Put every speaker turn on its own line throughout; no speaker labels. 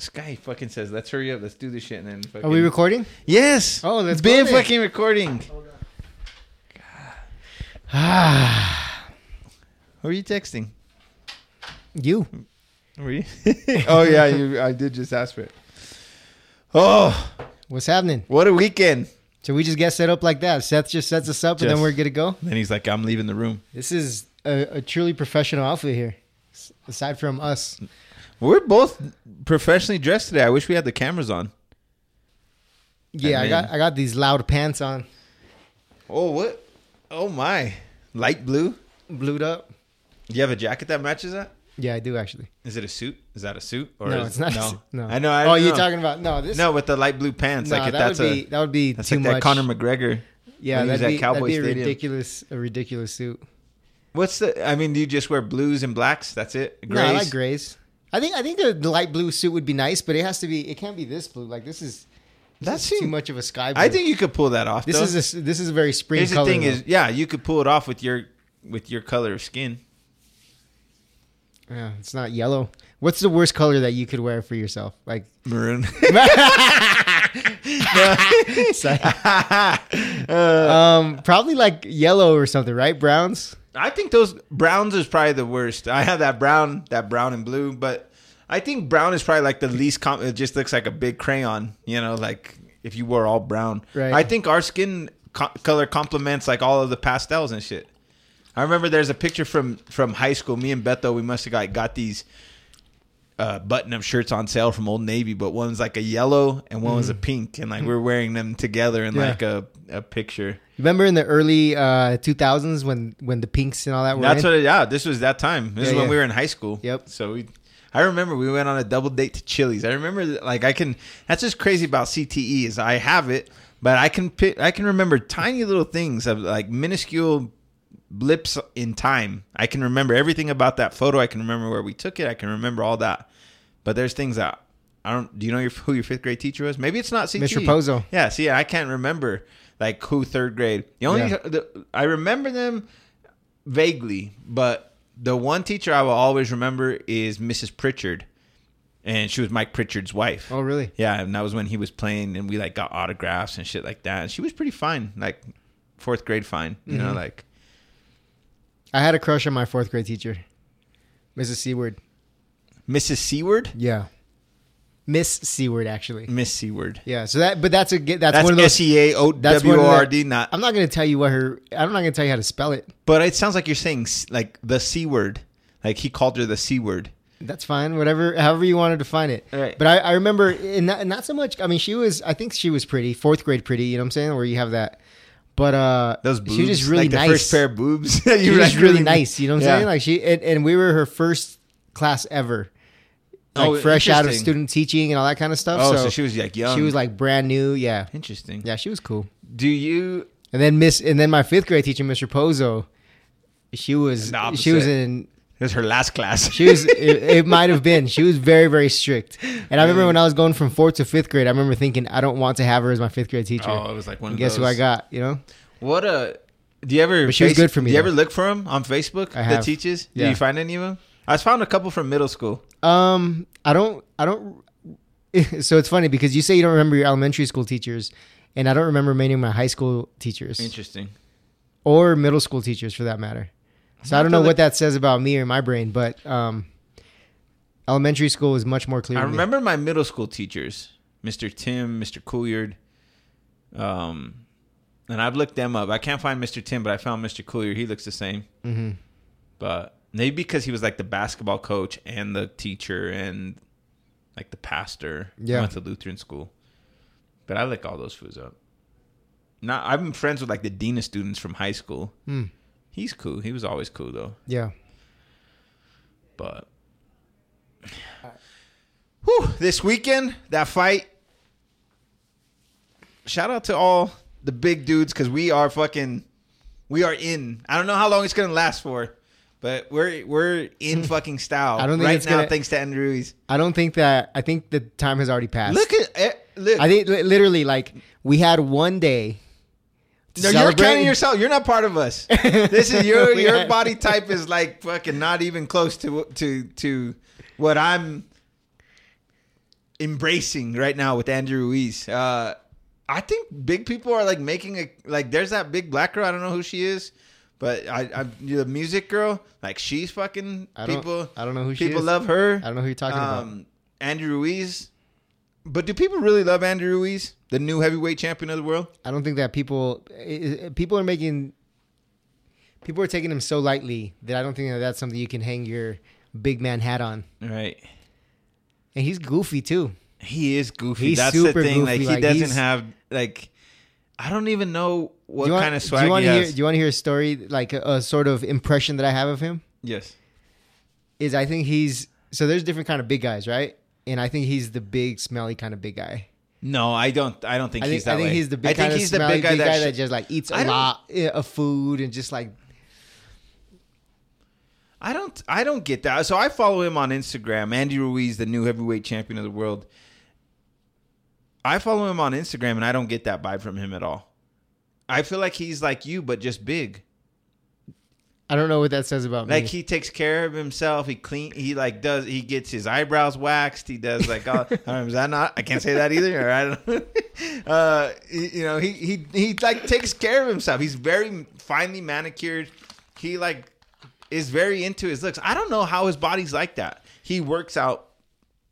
This guy fucking says, "Let's hurry up, let's do this shit." And then fucking,
Are we recording?
yes.
Oh, let's
been fucking recording.
Ah,
Who are you texting?
you.
Were you? oh yeah, you. I did just ask for it. Oh,
What's happening?
what a weekend!
So we just get set up like that. Seth just sets us up, and then we're good to go.
Then he's like, "I'm leaving the room."
This is a, a truly professional outfit here. Aside from us,
We're both professionally dressed today. I wish we had the cameras on.
yeah, I
mean-
got I got these loud pants on,
Oh what? Oh my! Light blue.
blued up.
Do you have a jacket that matches that?
Yeah, I do actually.
Is it a suit? Is that a suit? Or
no,
is-
it's not.
No,
No,
I know. I
oh, you're
know.
talking about no this.
No, with the light blue pants.
no,
like if
that
that's
would
a
be that would be
that's
too
like
much.
that Conor McGregor.
yeah, that'd be,
Cowboy
that'd be a
Stadium.
ridiculous a ridiculous suit.
What's the? I mean, do you just wear blues and blacks? That's it. Grays.
No, I like grays. I think I think the, light blue suit would be nice, but it has to be. It can't be this blue. Like this is
That's
too much of a sky blue.
I think you could pull that off.
this
though.
is a, this is a very spring
Here's the thing:
though.
is yeah, you could pull it off with your with your color of skin.
yeah, it's not yellow. What's the worst color that you could wear for yourself? Like
Maroon.
um, probably like yellow or something, right? Browns.
I think those browns is probably the worst. I have that brown, that brown and blue, but I think brown is probably like the least. Com- it just looks like a big crayon, you know, like if you were all brown.
Right.
I think our skin co- color complements like all of the pastels and shit. I remember there's a picture from from high school. Me and Beto, we must have got got these uh, button-up shirts on sale from Old Navy, but one's like a yellow and one was a pink, and like we're wearing them together in
Mm. Yeah.
like a a picture.
Remember in the early uh, 2000s when when the pinks and all that were
That's
in?
what. It, yeah, this was that time. This
Yeah,
is when
yeah.
we were in high school.
Yep.
So we, I remember we went on a double date to Chili's. I remember like I can. That's just crazy about CTE is I have it, but I can pick, I can remember tiny little things of like minuscule blips in time. I can remember everything about that photo. I can remember where we took it. I can remember all that. But there's things that I don't. Do you know your, who your fifth grade teacher was? Maybe it's not CTE.
Mr. Pozo.
Yeah. See, I can't remember like who third grade. The only
Yeah.
the, I remember them vaguely, but the one teacher I will always remember is Mrs. Pritchard, and she was Mike Pritchard's wife.
Oh, really?
Yeah, and that was when he was playing, and we like got autographs and shit like that. And she was pretty fine, like fourth grade fine. You know,
Mhm.
like
I had a crush on my fourth grade teacher, Mrs. Seward.
Mrs. Seward,
Yeah, Miss Seward actually.
Miss Seward.
Yeah, so that but that's a that's,
That's,
one of those.
S E A O W
the-
R D. Not,
I'm not gonna tell you what her. I'm not gonna tell you how to spell it.
but it sounds like you're saying like the C word. Like he called her the C word.
That's fine. Whatever, however you want to define it.
Right.
But I, I remember, and not, not so much. I mean, she was. I think she was pretty. Fourth grade, pretty. You know what I'm saying? Where you have that. But uh,
Those boobs,
she was just really
like the
nice.
first pair of boobs.
she was just really nice. You know what I'm
Yeah.
saying? Like she and, and we were her first class ever. Like
Oh,
fresh out of student teaching and all that kind of stuff.
Oh,
so,
so, she was like young.
she was like brand new. Yeah,
interesting.
yeah, she was cool.
Do you?
And then Miss, and then my fifth grade teacher, Mr. Pozo, she was she was in
It was her last class.
She was. It, it might have been. She was very, very strict. And I remember when I was going from fourth to fifth grade, I remember thinking, I don't want to have her as my fifth grade teacher.
Oh, it was like one
guess who. I got? You know,
What a. Do you ever?
But she was good for me,
Do you
though.
ever look for them on Facebook?
I
The
have.
teachers. Did
Yeah.
Do you find any of them? I found a couple from middle school.
um, I don't, I don't. So it's funny because you say you don't remember your elementary school teachers, and I don't remember many of my high school teachers
Interesting.
or middle school teachers for that matter. So I don't know what that says about me or my brain, but um, elementary school is much more clear.
I
to me.
remember my middle school teachers, Mr. Tim, Mr. Couillard. Um, and I've looked them up. I can't find Mr. Tim, but I found Mr. Couillard. He looks the same.
Mhm.
But maybe because he was like the basketball coach and the teacher and like the pastor. I
Yeah.
went to Lutheran school. But I look all those foods up. Not I've been friends with like the dean of students from high school.
Hmm.
He's cool. He was always cool though.
Yeah.
But Whew, this weekend, that fight. Shout out to all the big dudes because we are fucking we are in. I don't know how long it's gonna last for, but we're we're in fucking style
I don't think
right
it's
now
gonna-
thanks to Andrew Ruiz.
I don't think that. I think the time has already passed.
Look at eh, look.
I think li- literally like we had one day. to
no, you're
celebrate.
counting yourself. You're not part of us. This is your
We
your
had-
body type is like fucking not even close to to to what I'm. embracing right now with Andrew Ruiz. Uh, I think big people are like making a like. There's that big black girl. I don't know who she is, but I, I the music girl. Like she's fucking
I don't,
people.
I don't know who she
People
is.
love her.
I don't know who you're talking about.
Um, Andrew Ruiz. But do people really love Andrew Ruiz, the new heavyweight champion of the world?
I don't think that people people are making people are taking him so lightly that I don't think that that's something you can hang your big man hat on.
Right.
And he's goofy too.
He is goofy.
He's
That's the thing. Like
goofy,
he
like,
doesn't have like. I don't even know what
want,
kind of
do you want
he
to hear? Do you want to hear a story like a, a sort of impression that I have of him?
yes.
Is I think he's so there's different kind of big guys, right? And I think he's the big, smelly kind of big guy.
No, I don't. I don't think
I
he's
think
that
I think
way.
he's the
I
big
think
kind of
he's the
smelly
big guy,
big guy
sh-
that just like eats a lot eh, of food and just like
I don't. I don't get that. So I follow him on Instagram. Andy Ruiz, the new heavyweight champion of the world. I follow him on Instagram, and I don't get that vibe from him at all. I feel like he's like you, but just big.
I don't know what that says about
Like
me.
Like he takes care of himself. He clean. He like does. He gets his eyebrows waxed. He does like. All, know, is that not? I can't say that either. Or I don't. Uh, you know, he he he like takes care of himself. He's very finely manicured. He like is very into his looks. I don't know how his body's like that. He works out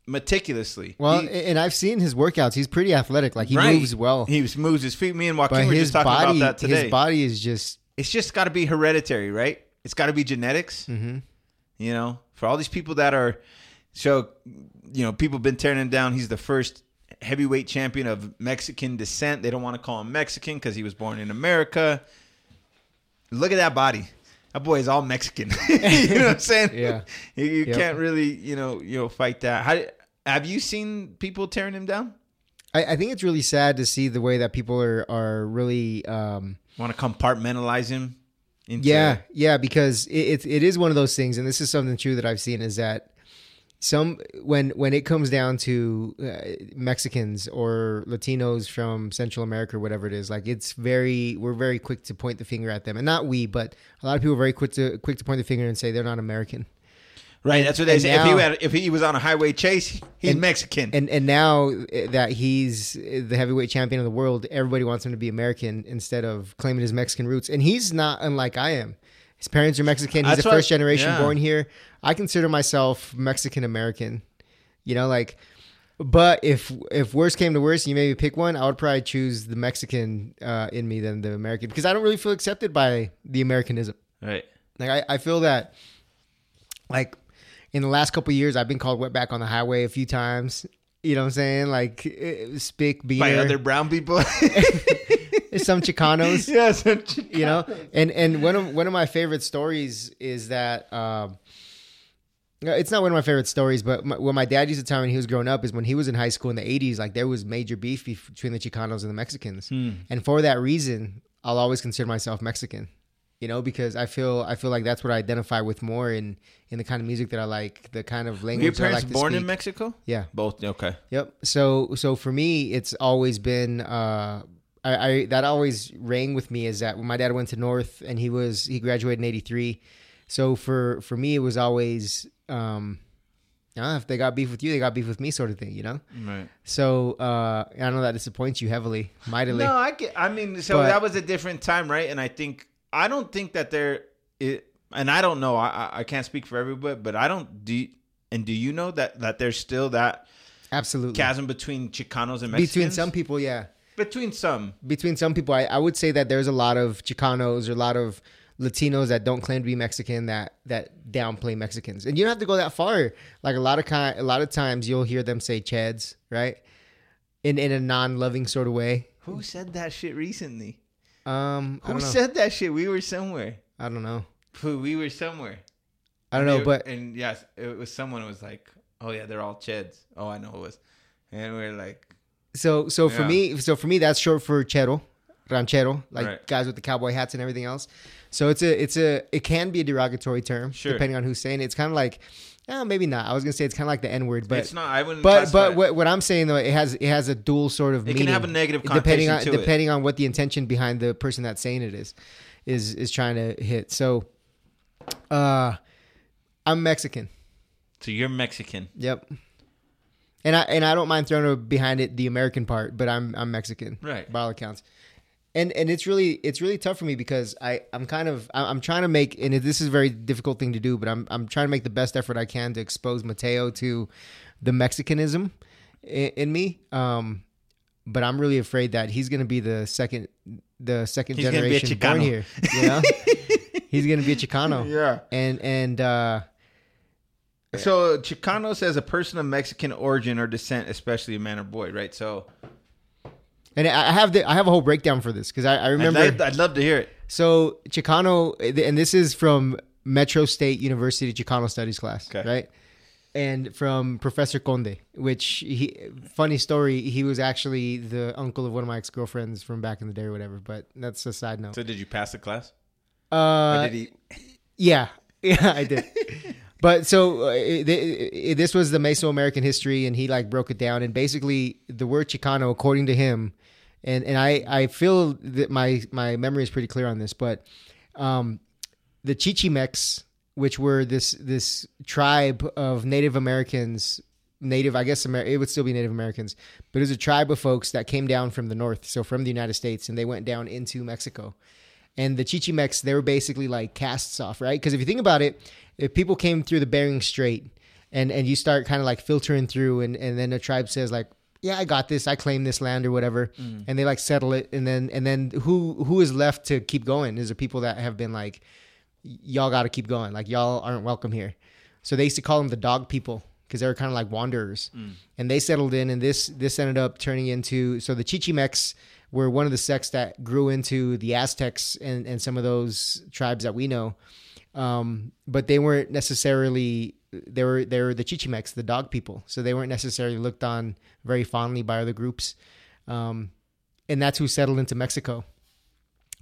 meticulously.
Well,
He-
and I've seen his workouts. He's pretty athletic. Like he
right.
moves well.
He moves his feet. Me and Joaquin
but
were just talking
body,
about that today.
his body is just
it's just got to be hereditary, right? It's got to be genetics.
mhm.
You know, for all these people that are, so you know, people been tearing him down. He's the first heavyweight champion of Mexican descent. They don't want to call him Mexican because he was born in America. Look at that body. That boy is all Mexican. you know what I'm saying?
Yeah.
You, you
Yep.
can't really, you know, you know, fight that. How have you seen people tearing him down?
I, I think it's really sad to see the way that people are are really um,
Want to compartmentalize him? Into,
yeah yeah because it, it it is one of those things and this is something true that I've seen is that some when when it comes down to uh, Mexicans or Latinos from Central America or whatever it is like it's very we're very quick to point the finger at them and not we but a lot of people are very quick to quick to point the finger and say they're not American
right. That's what they
and
say. if he had, if he was on a highway chase, he's
And-
Mexican.
and and now eh, that he's the heavyweight champion of the world, everybody wants him to be American instead of claiming his Mexican roots. And he's not unlike I am. His parents are Mexican. He's
That's
a
what-
first generation
yeah.
born here. I consider myself Mexican American. You know, like, but if if worst came to worst, you maybe pick one, I would probably choose the Mexican uh, in me than the American because I don't really feel accepted by the Americanism.
right.
Like I, I feel that like in the last couple of years I've been called wetback on the highway a few times. You know what I'm saying? Like eh, Spick
By other brown people.
some Chicanos.
yes.
You know? And and one of one of my favorite stories is that um it's not one of my favorite stories, but my, what my dad used to tell me when he was growing up is when he was in high school in the 80s, like there was major beef between the Chicanos and the Mexicans. And for that reason, I'll always consider myself Mexican. You know, because I feel I feel like that's what I identify with more in in the kind of music that I like, the kind of
Were
language
your
that I
parents
like
born in. Mexico?
Yeah.
Both. Okay.
Yep. So so for me, it's always been uh, I, I that always rang with me is that when my dad went to North and he was he graduated in '83. So for for me, it was always um, ah, if they got beef with you, they got beef with me, sort of thing. You know.
Right.
So uh, I know that disappoints you heavily, mightily.
No, I get. I mean, so
But-
that was a different time, right? And I think I don't think that there. It, and I don't know. I I- can't speak for everybody, but I don't. Do and do you know that that there's still that
Absolutely.
chasm between Chicanos and Mexicans?
Between some people, yeah.
Between some.
between some people, I, I would say that there's a lot of Chicanos or a lot of Latinos that don't claim to be Mexican that that downplay Mexicans, and you don't have to go that far. Like a lot of kind, a lot of times you'll hear them say "chads," right? In in a non-loving sort of way.
Who said that shit recently?
Um, I
Who said that shit? We were somewhere.
I don't know.
We were somewhere.
I don't know,
They-
but
and yes, it was someone was like, "Oh yeah, they're all Cheds." Oh, I know it was, and we are like,
so so for
Yeah.
me, so for me, that's short for chero, ranchero, like
Right.
guys with the cowboy hats and everything else. So it's a it's a it can be a derogatory term
Sure.
depending on who's saying it. It's kind of like, eh, maybe not. I was gonna say it's kind of like the N word, but
it's not. I wouldn't.
but but what, what I'm saying though, it has it has a dual sort of
It can have a negative
depending on
connotation to it.
depending on what the intention behind the person that's saying it is is is trying to hit. So, uh, I'm Mexican.
so you're Mexican.
Yep. and I and I don't mind throwing behind it the American part, but I'm I'm Mexican,
Right.
By all accounts, and and it's really it's really tough for me because I I'm kind of I- I'm trying to make and this is a very difficult thing to do, but I'm I'm trying to make the best effort I can to expose Mateo to the Mexicanism in, in me. Um, but I'm really afraid that he's going to be the second the second
He's gonna be a
generation born here. You know, he's going to be a Chicano.
Yeah.
and and uh,
So Chicano says a person of Mexican origin or descent, especially a man or boy, right? So
and I have the I have a whole breakdown for this because I, I
I'd,
remember.
I'd love to hear it.
So Chicano, and this is from Metro State University Chicano Studies class,
Okay.
right? And from Professor Conde, which he funny story, he was actually the uncle of one of my ex girlfriends from back in the day or whatever. But that's a side note.
So did you pass the class? Or
Uh,
did he?
yeah, yeah, I did. but so uh, it, it, this was the Mesoamerican history, and he like broke it down. And basically, the word Chicano, according to him, and and I I feel that my my memory is pretty clear on this, but um, the Chichimecs, which were this this tribe of Native Americans. Native, I guess Amer- it would still be Native Americans, but it was a tribe of folks that came down from the north, so from the United States, and they went down into Mexico and the Chichimecs, they were basically like casts off, right? Because if you think about it, if people came through the Bering Strait and and you start kind of like filtering through, and and then a tribe says like, yeah, I got this, I claim this land or whatever, mm. and they like settle it, and then and then who who is left to keep going is the people that have been like, y'all got to keep going, like y'all aren't welcome here. So they used to call them the dog people because they were kind of like wanderers, mm. and they settled in, and this this ended up turning into so the Chichimecs were one of the sects that grew into the Aztecs and, and some of those tribes that we know. Um, but they weren't necessarily they were they were the Chichimecs, the dog people. So they weren't necessarily looked on very fondly by other groups. Um, and that's who settled into Mexico.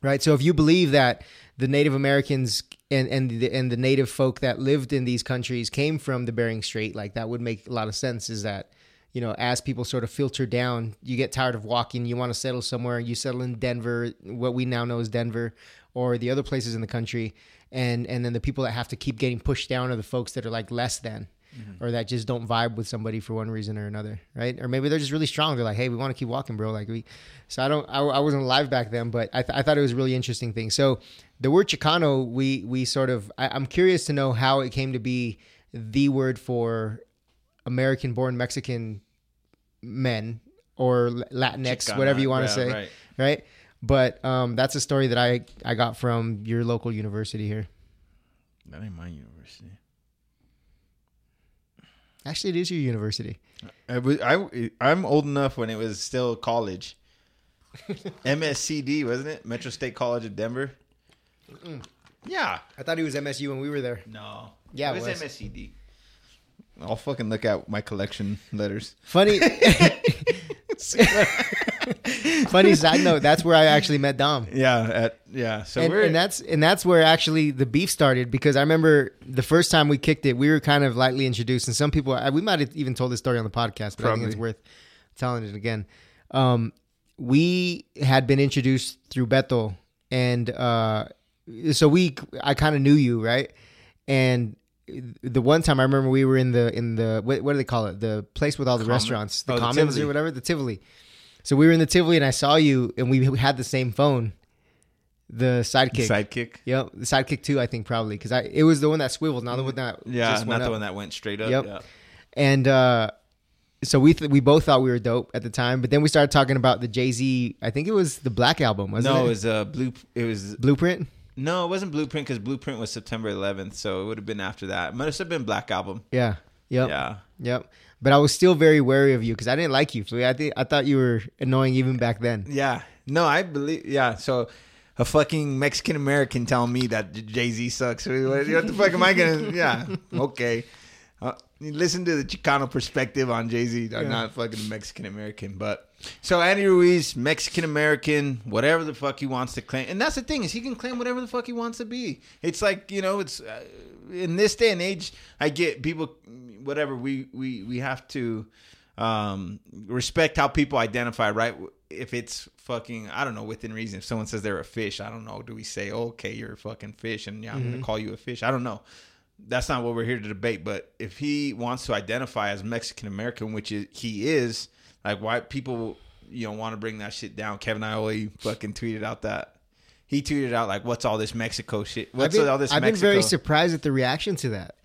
Right. So if you believe that the Native Americans and and the, and the native folk that lived in these countries came from the Bering Strait, like that would make a lot of sense. Is that you know as people sort of filter down, you get tired of walking, you want to settle somewhere, you settle in Denver, what we now know as Denver, or the other places in the country, and and then the people that have to keep getting pushed down are the folks that are like less than. Mm-hmm. Or that just don't vibe with somebody for one reason or another, right? Or maybe they're just really strong. They're like, "Hey, we want to keep walking, bro." Like we, so I don't, I, I wasn't alive back then, but I, th- I thought it was a really interesting thing. So the word Chicano, we we sort of, I, I'm curious to know how it came to be the word for American-born Mexican men or Latinx,
Chicana,
whatever you want
yeah,
to say,
right.
right? But um, that's a story that I I got from your local university here.
That ain't my university.
Actually, it is your university.
I, was- I, I'm old enough when it was still college. MSCD, wasn't it? Metro State College of Denver. Yeah.
I thought it was MSU when we were there.
No.
Yeah,
it
it
was,
was.
MSCD. I'll fucking look at my collection letters.
Funny, funny side note. That's where I actually met Dom.
Yeah, at yeah. So
and,
we're
and that's and that's where actually the beef started because I remember the first time we kicked it, we were kind of lightly introduced, and some people I- we might have even told this story on the podcast, but I think it's worth telling it again. Um, we had been introduced through Beto, and uh, so we I kind of knew you, right? And the one time I remember we were in the in the what, what do they call it? The place with all the
Common-
restaurants, the
oh,
Commons
Tivoli.
or whatever, the Tivoli. So we were in the Tivoli, and I saw you, and we had the same phone, the Sidekick.
sidekick.
Yep, the Sidekick too. I think probably because I it was the one that swiveled, not the one that
Yeah,
just
not
went
the
up.
one that went straight up.
Yep.
Yeah.
And uh, so we th- we both thought we were dope at the time, but then we started talking about the Jay Z. I think it was the Black album, wasn't it?
No,
it?
it was uh, blue. It was
Blueprint.
no, it wasn't Blueprint because Blueprint was September 11th, so it would have been after that. It must have been Black Album.
Yeah. Yep.
Yeah.
Yep. But I was still very wary of you because I didn't like you. So I think I thought you were annoying even back then.
Yeah. No, I believe. Yeah. So a fucking Mexican American telling me that Jay Z sucks. What, what the fuck am I gonna? Yeah. Okay. Uh, listen to the Chicano perspective on Jay Z. I'm
Yeah.
not fucking Mexican American, but so Andy Ruiz, Mexican American, whatever the fuck he wants to claim, and that's the thing is he can claim whatever the fuck he wants to be. It's like you know, it's uh, in this day and age. I get people, whatever we we we have to um, respect how people identify, right? If it's fucking, I don't know, within reason. If someone says they're a fish, I don't know. Do we say, okay, you're a fucking fish, and yeah, I'm gonna call you a fish? I don't know. that's not what we're here to debate. But if he wants to identify as Mexican American, which is, he is, like why people you know want to bring that shit down? Kevin Iole fucking tweeted out that he tweeted out like, "What's all this Mexico shit? What's
been,
all this?"
I've been very surprised at the reaction to that.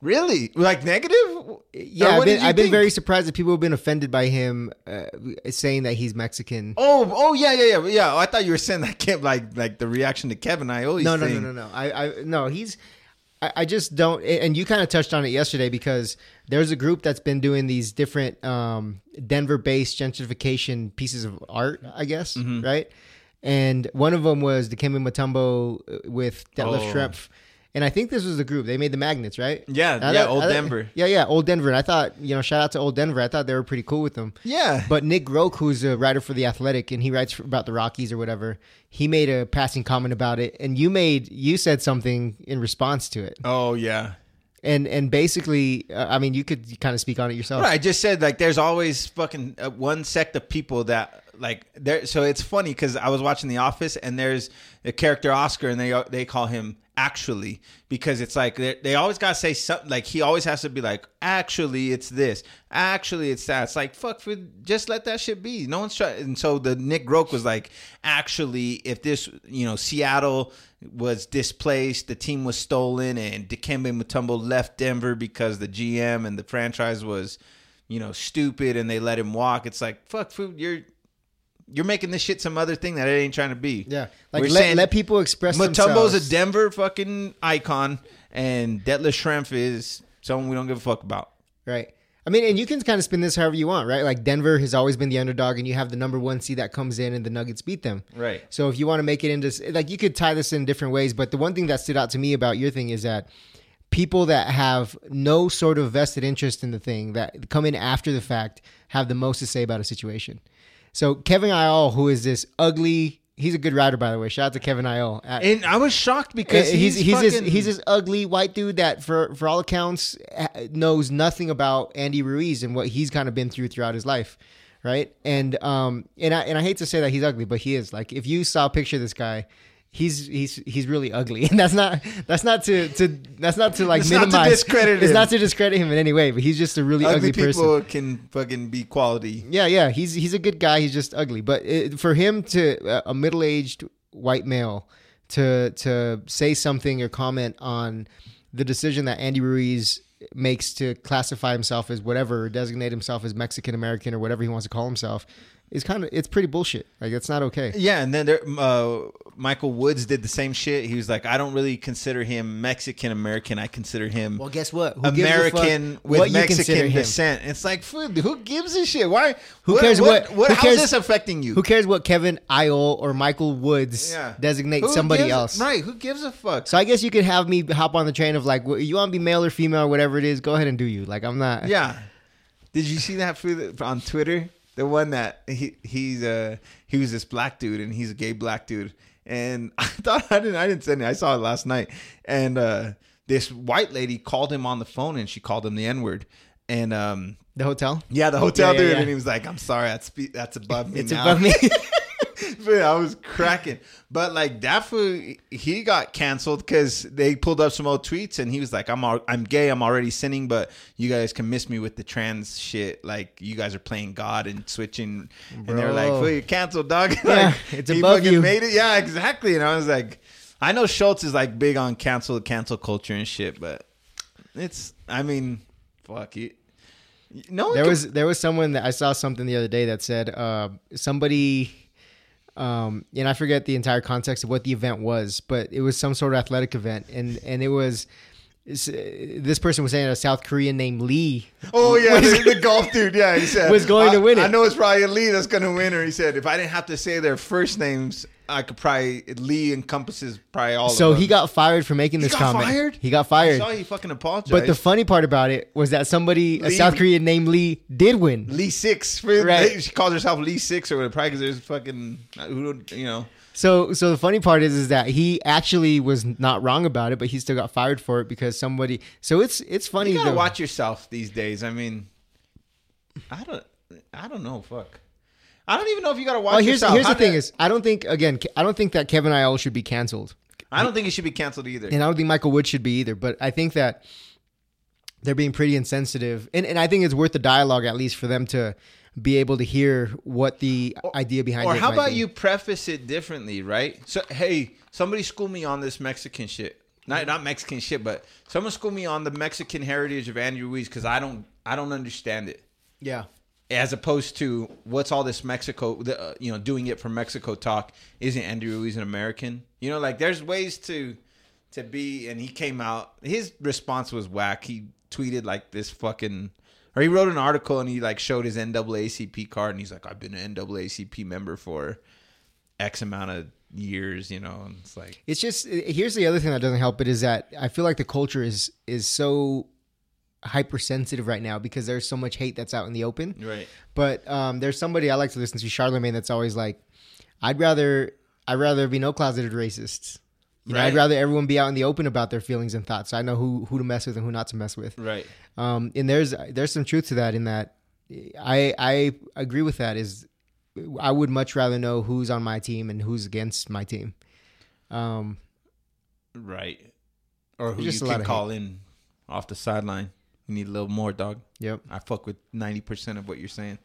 Really like negative.
Yeah, I've been, I've been very surprised that people have been offended by him uh, saying that he's Mexican.
Oh, oh yeah, yeah, yeah, yeah. I thought you were saying that Kev, like, like the reaction to Kevin Iole.
no, no, no, no, no. I, I, no. He's. I, I just don't. And you kind of touched on it yesterday because there's a group that's been doing these different um, Denver-based gentrification pieces of art, I guess,
Mm-hmm.
right? And one of them was the Dikembe Mutombo uh, with Detlef
Oh.
Schrempf. And I think this was the group. They made the magnets, right?
Yeah, yeah,
thought-
Old
thought-
Denver.
Yeah, yeah, Old Denver. And I thought, you know, shout out to Old Denver. I thought they were pretty cool with them.
Yeah,
But Nick Groke, who's a writer for the Athletic, and he writes about the Rockies or whatever, he made a passing comment about it, and you made you said something in response to it,
oh yeah.
and and basically, uh, I mean, you could kind of speak on it yourself.
Right, I just said like there's always fucking uh, one sect of people that like there. So it's funny because I was watching The Office and there's a character Oscar and they they call him actually because it's like they, they always gotta say something like he always has to be like actually it's this actually it's that it's like fuck for just let that shit be no one's trying and so the Nick Groke was like actually if this you know Seattle was displaced the team was stolen and Dikembe Mutombo left Denver because the GM and the franchise was you know, stupid and they let him walk. It's like, fuck, food, you're you're making this shit some other thing that it ain't trying to be.
Yeah, like
We're
let, let people express
Mutombo's
themselves.
a Denver fucking icon, and Detlef Schrempf is someone we don't give a fuck about.
Right. I mean, and you can kind of spin this however you want, right? Like Denver has always been the underdog, and you have the number one seed that comes in, and the Nuggets beat them.
Right.
So if you want to make it into like you could tie this in different ways, but the one thing that stood out to me about your thing is that people that have no sort of vested interest in the thing that come in after the fact have the most to say about a situation. So Kevin Iole, who is this ugly, he's a good rider, by the way. Shout out to Kevin Iole.
And I was shocked because
he's
he's
he's this, he's this ugly white dude that for for all accounts knows nothing about Andy Ruiz and what he's kind of been through throughout his life, right? And um and I and I hate to say that he's ugly, but he is. Like if you saw a picture of this guy, he's he's he's really ugly, and that's not that's not to to that's not to like
It's not to
minimize.
discredit
It's
him.
not to discredit him in any way, but he's just a really ugly,
ugly people
person.
can fucking be quality.
Yeah, yeah, he's he's a good guy. He's just ugly. But it, for him to uh, a middle aged white male to to say something or comment on the decision that Andy Ruiz makes to classify himself as whatever, or designate himself as Mexican American or whatever he wants to call himself, is kind of it's pretty bullshit. Like it's not okay.
Yeah, and then there, uh, Michael Woods did the same shit. He was like, I don't really consider him Mexican American. I consider him
Well, guess what?
American
what
with
you
Mexican descent. It's like, food. Who gives a shit? Why?
Who cares what-
What?
who
how's this affecting you?
Who cares what Kevin Iole or Michael Woods
Yeah.
designate
Who
somebody
gives-
else?
Right? Who gives a fuck?
So I guess you could have me hop on the train of like, you want to be male or female or whatever it is. Go ahead and do you. Like I'm not.
Yeah. Did you see that food on Twitter? The one that he he's uh he was this black dude and he's a gay black dude. And I thought I didn't I didn't send it. I saw it last night. And uh this white lady called him on the phone and she called him the N word. And um
The hotel.
yeah, the hotel
Yeah, yeah,
dude,
yeah.
and he was like, "I'm sorry, that's that's above me
It's
now."
above me.
But I was cracking. But like that he got canceled because they pulled up some old tweets, and he was like, "I'm al- I'm gay. I'm already sinning, but you guys can miss me with the trans shit. Like you guys are playing God and switching." And they're like,
Bro.
"Fool, you canceled, dog." like,
Yeah, it's above you.
Made it. Yeah, exactly. And I was like, I know Schultz is like big on cancel cancel culture and shit, but it's. I mean, fuck it. No,
there
can-
was there was someone that I saw something the other day that said uh, somebody, um, and I forget the entire context of what the event was, but it was some sort of athletic event, and and it was. Uh, This person was saying a South Korean named Lee.
Oh yeah,
was-
the, the golf dude. Yeah, he said
was going to win it."
I know it's probably Lee that's going to win. Or he said, if I didn't have to say their first names, I could probably Lee encompasses probably all.
So
of them.
he got fired for making this
got
comment.
fired?
He got
I
fired.
saw he fucking apologized.
But the funny part about it was that somebody, a South Korean named Lee, did win.
Lee Six, for,
Right.
she calls herself Lee Six or whatever. Probably because there's fucking who you know.
So, so the funny part is, is that he actually was not wrong about it, but he still got fired for it because somebody. So it's it's funny.
You gotta
though.
watch yourself these days. I mean, I don't, I don't know. Fuck, I don't even know if you gotta oh, watch
Well, here's
yourself.
here's
How
the thing: is I don't think again I don't think that Kevin Iole should be canceled.
I don't think he should be canceled either.
and I don't think Michael Wood should be either. But I think that they're being pretty insensitive, and and I think it's worth the dialogue at least for them to be able to hear what the idea behind
or
it.
how
might
about
be.
you preface it differently, right? So, hey, somebody school me on this Mexican shit. Not not Mexican shit, but someone school me on the Mexican heritage of Andy Ruiz because I don't I don't understand it.
Yeah,
As opposed to what's all this Mexico, the, uh, you know, doing it for Mexico talk? Isn't Andy Ruiz an American? You know, like there's ways to to be. And he came out. His response was whack. He tweeted like this fucking, or he wrote an article and he like showed his NAACP card and he's like, I've been an NAACP member for X amount of years. You know, and it's like
it's just here's the other thing that doesn't help it is that I feel like the culture is is so hypersensitive right now because there's so much hate that's out in the open.
right.
But um, there's somebody I like to listen to, Charlemagne, that's always like, I'd rather I'd rather be no closeted racists. You know,
Right.
I'd rather everyone be out in the open about their feelings and thoughts. So I know who who to mess with and who not to mess with.
Right.
Um, and there's there's some truth to that. In that, I I agree with that. Is I would much rather know who's on my team and who's against my team. Um,
Right. Or who
Just
you can call in off the sideline. You need a little more, dog.
yep.
I fuck with ninety percent of what you're saying.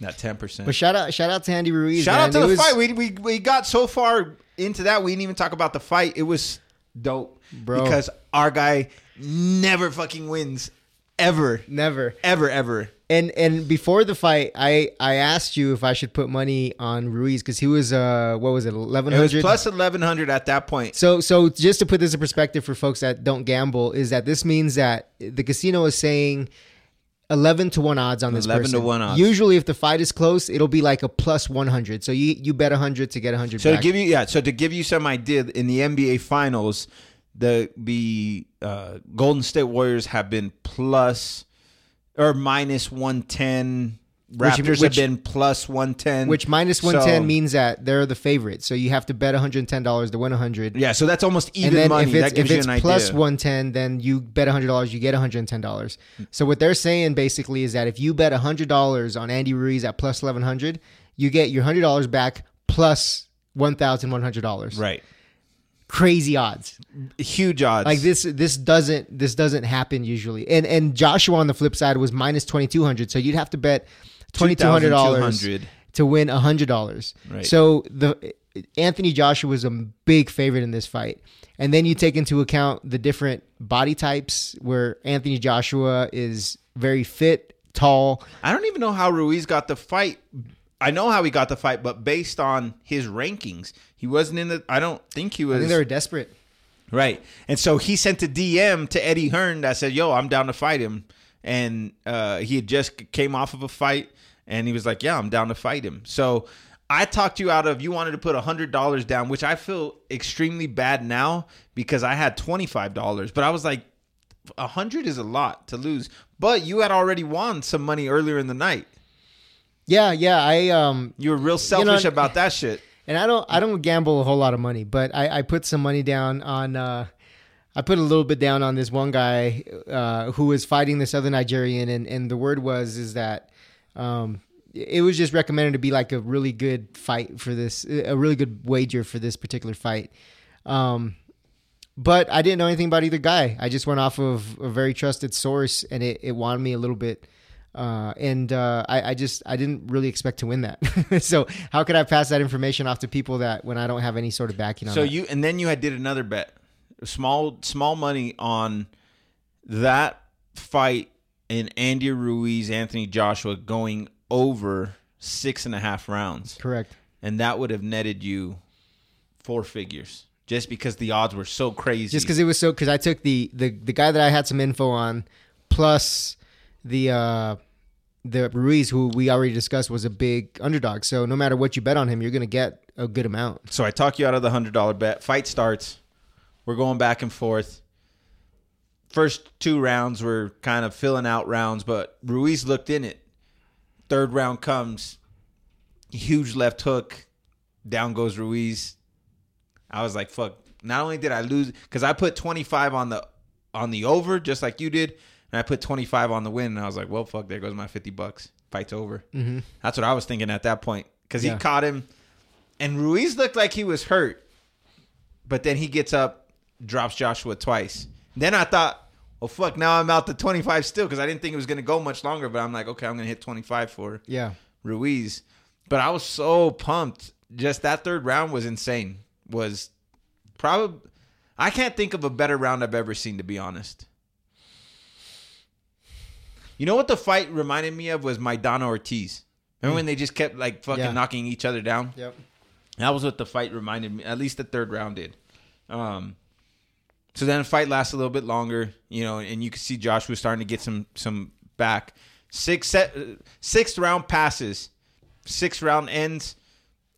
Not ten percent.
But shout out shout out to Andy Ruiz.
Shout
man.
out to
It
the
was-
fight. We, we we got so far into that we didn't even talk about the fight. It was dope,
Bro.
Because our guy never fucking wins, ever,
Never.
ever, ever.
And and before the fight, I I asked you if I should put money on Ruiz because he was uh what was it eleven hundred
plus eleven hundred at that point.
So so just to put this in perspective for folks that don't gamble is that this means that the casino is saying. 11 to 1 odds on this
11 to 1 odds.
Usually if the fight is close, it'll be like a plus 100. So you you bet 100 to get 100
So
back.
to give you yeah, so to give you some idea, in the NBA Finals, the the uh, Golden State Warriors have been plus or minus one ten. Raptors
which-
have been plus one ten.
which minus 110
So-
means that they're the favorite. So you have to bet $110 to win 100.
yeah, so that's almost even
and
money.
if it's,
that gives
if
you
it's
an idea.
plus 110, then you bet $100, you get $110. So what they're saying basically is that if you bet $100 on Andy Ruiz at plus 1100, you get your $100 back plus $1,100.
right,
Crazy odds.
huge odds.
Like this this doesn't this doesn't happen usually. And and Joshua on the flip side was minus 2200, so you'd have to bet $2200
2,200.
to win $100.
Right.
So the Anthony Joshua was a big favorite in this fight. And then you take into account the different body types where Anthony Joshua is very fit, tall.
I don't even know how Ruiz got the fight. I know how he got the fight, but based on his rankings, he wasn't in the. I don't think he
I
was.
think they were desperate.
Right. And so he sent a DM to Eddie Hearn that said, "Yo, I'm down to fight him." And uh, he had just came off of a fight, and he was like, "Yeah, I'm down to fight him." So I talked you out of you wanted to put hundred dollars down, which I feel extremely bad now because I had twenty five dollars, but I was like, a hundred is a lot to lose. But you had already won some money earlier in the night.
Yeah, yeah. I um
You were real selfish
know,
about that shit.
and I don't I don't gamble a whole lot of money, but I, I put some money down on uh I put a little bit down on this one guy uh, who was fighting this other Nigerian, and, and the word was is that um, it was just recommended to be like a really good fight for this, a really good wager for this particular fight. Um, but I didn't know anything about either guy. I just went off of a very trusted source, and it, it won me a little bit. Uh, and uh, I, I just I didn't really expect to win that. so how could I pass that information off to people that when I don't have any sort of backing on
So
that?
you and then you had did another bet, small small money on that fight in Andy Ruiz, Anthony Joshua going over six and a half rounds,
Correct.
and that would have netted you four figures just because the odds were so crazy.
Just because it was so because I took the the the guy that I had some info on, plus the uh the Ruiz who we already discussed was a big underdog. So no matter what you bet on him, you're gonna get a good amount.
So I talk you out of the hundred dollar bet. Fight starts. We're going back and forth. First two rounds were kind of filling out rounds, but Ruiz looked in it. Third round comes, huge left hook, down goes Ruiz. I was like, "Fuck!" Not only did I lose because I put twenty five on the on the over, just like you did, and I put twenty five on the win, and I was like, "Well, fuck! There goes my fifty bucks. Fight's over."
Mm-hmm.
That's what I was thinking at that point because
Yeah.
he caught him, and Ruiz looked like he was hurt. but then he gets up, drops Joshua twice. Then I thought, well, fuck, now I'm out to 25 still because I didn't think it was going to go much longer. But I'm like, okay, I'm going to hit 25 for
Yeah.
Ruiz. But I was so pumped. Just that third round was insane. Was probably I can't think of a better round I've ever seen to be honest. You know what the fight reminded me of was Maidana Ortiz. Remember when they just kept like fucking
Yeah.
knocking each other down?
Yep.
That was what the fight reminded me. At least the third round did. Um, so then the fight lasts a little bit longer, you know, and you can see Joshua starting to get some some back. Six set, sixth round passes, six round ends.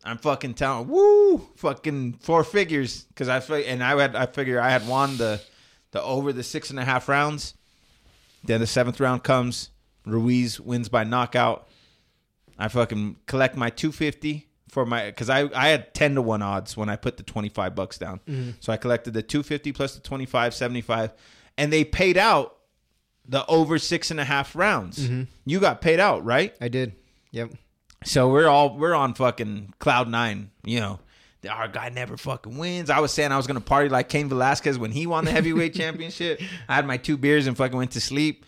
I'm fucking telling, woo, fucking four figures because I and I had I figure I had won the the over the six and a half rounds. Then the seventh round comes, Ruiz wins by knockout. I fucking collect my 250 for my because I I had 10 to one odds when I put the 25 bucks down. Mm-hmm. So I collected the 250 plus the 25, 75, and they paid out the over six and a half rounds. Mm-hmm. You got paid out, right?
I did. Yep.
So we're all we're on fucking cloud nine, you know. Our guy never fucking wins. I was saying I was gonna party like Cain Velasquez when he won the heavyweight championship. I had my two beers and fucking went to sleep.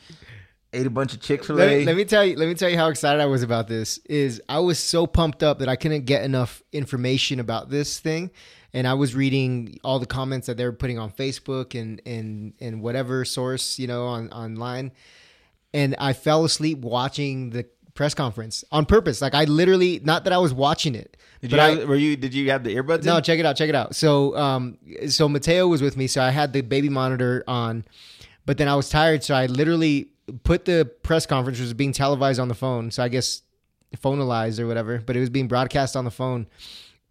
Ate a bunch of Chick Fil
Let,
A.
me- let me tell you. Let me tell you how excited I was about this. Is I was so pumped up that I couldn't get enough information about this thing, and I was reading all the comments that they were putting on Facebook and and and whatever source you know on online, and I fell asleep watching the press conference on purpose. Like I literally, not that I was watching it,
Did
but
you
I,
were you did you have the earbuds?
no,
in?
check it out, check it out. So, um, so Mateo was with me, so I had the baby monitor on, but then I was tired, so I literally put the press conference was being televised on the phone. So I guess phonalized or whatever, but it was being broadcast on the phone,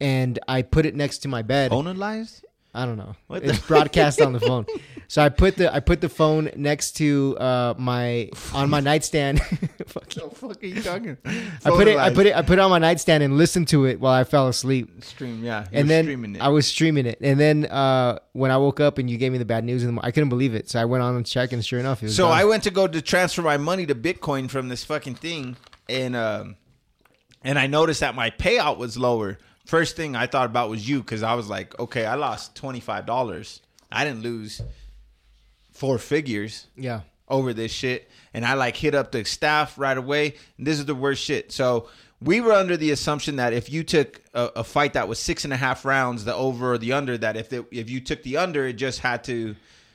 and I put it next to my bed.
Phonalized?
I don't know.
What
it's broadcast on the phone. So I put the I put the phone next to uh my on my nightstand. Fuck.
The fuck are you talking?
I put it I put it I put it on my nightstand and listened to it while I fell asleep.
stream. Yeah,
and then
streaming it.
I was streaming it. And then uh, when I woke up and you gave me the bad news, in the mo- I couldn't believe it. So I went on and checked, and sure enough, it was
so
gone.
I went to go to transfer my money to Bitcoin from this fucking thing, and um, and I noticed that my payout was lower. First thing I thought about was you because I was like, okay, I lost twenty five dollars. I didn't lose four figures.
yeah.
over this shit and I like hit up the staff right away. And this is the worst shit. So we were under the assumption that if you took a, a fight that was six and a half rounds, the over or the under, that if it, if you took the under, it just had to,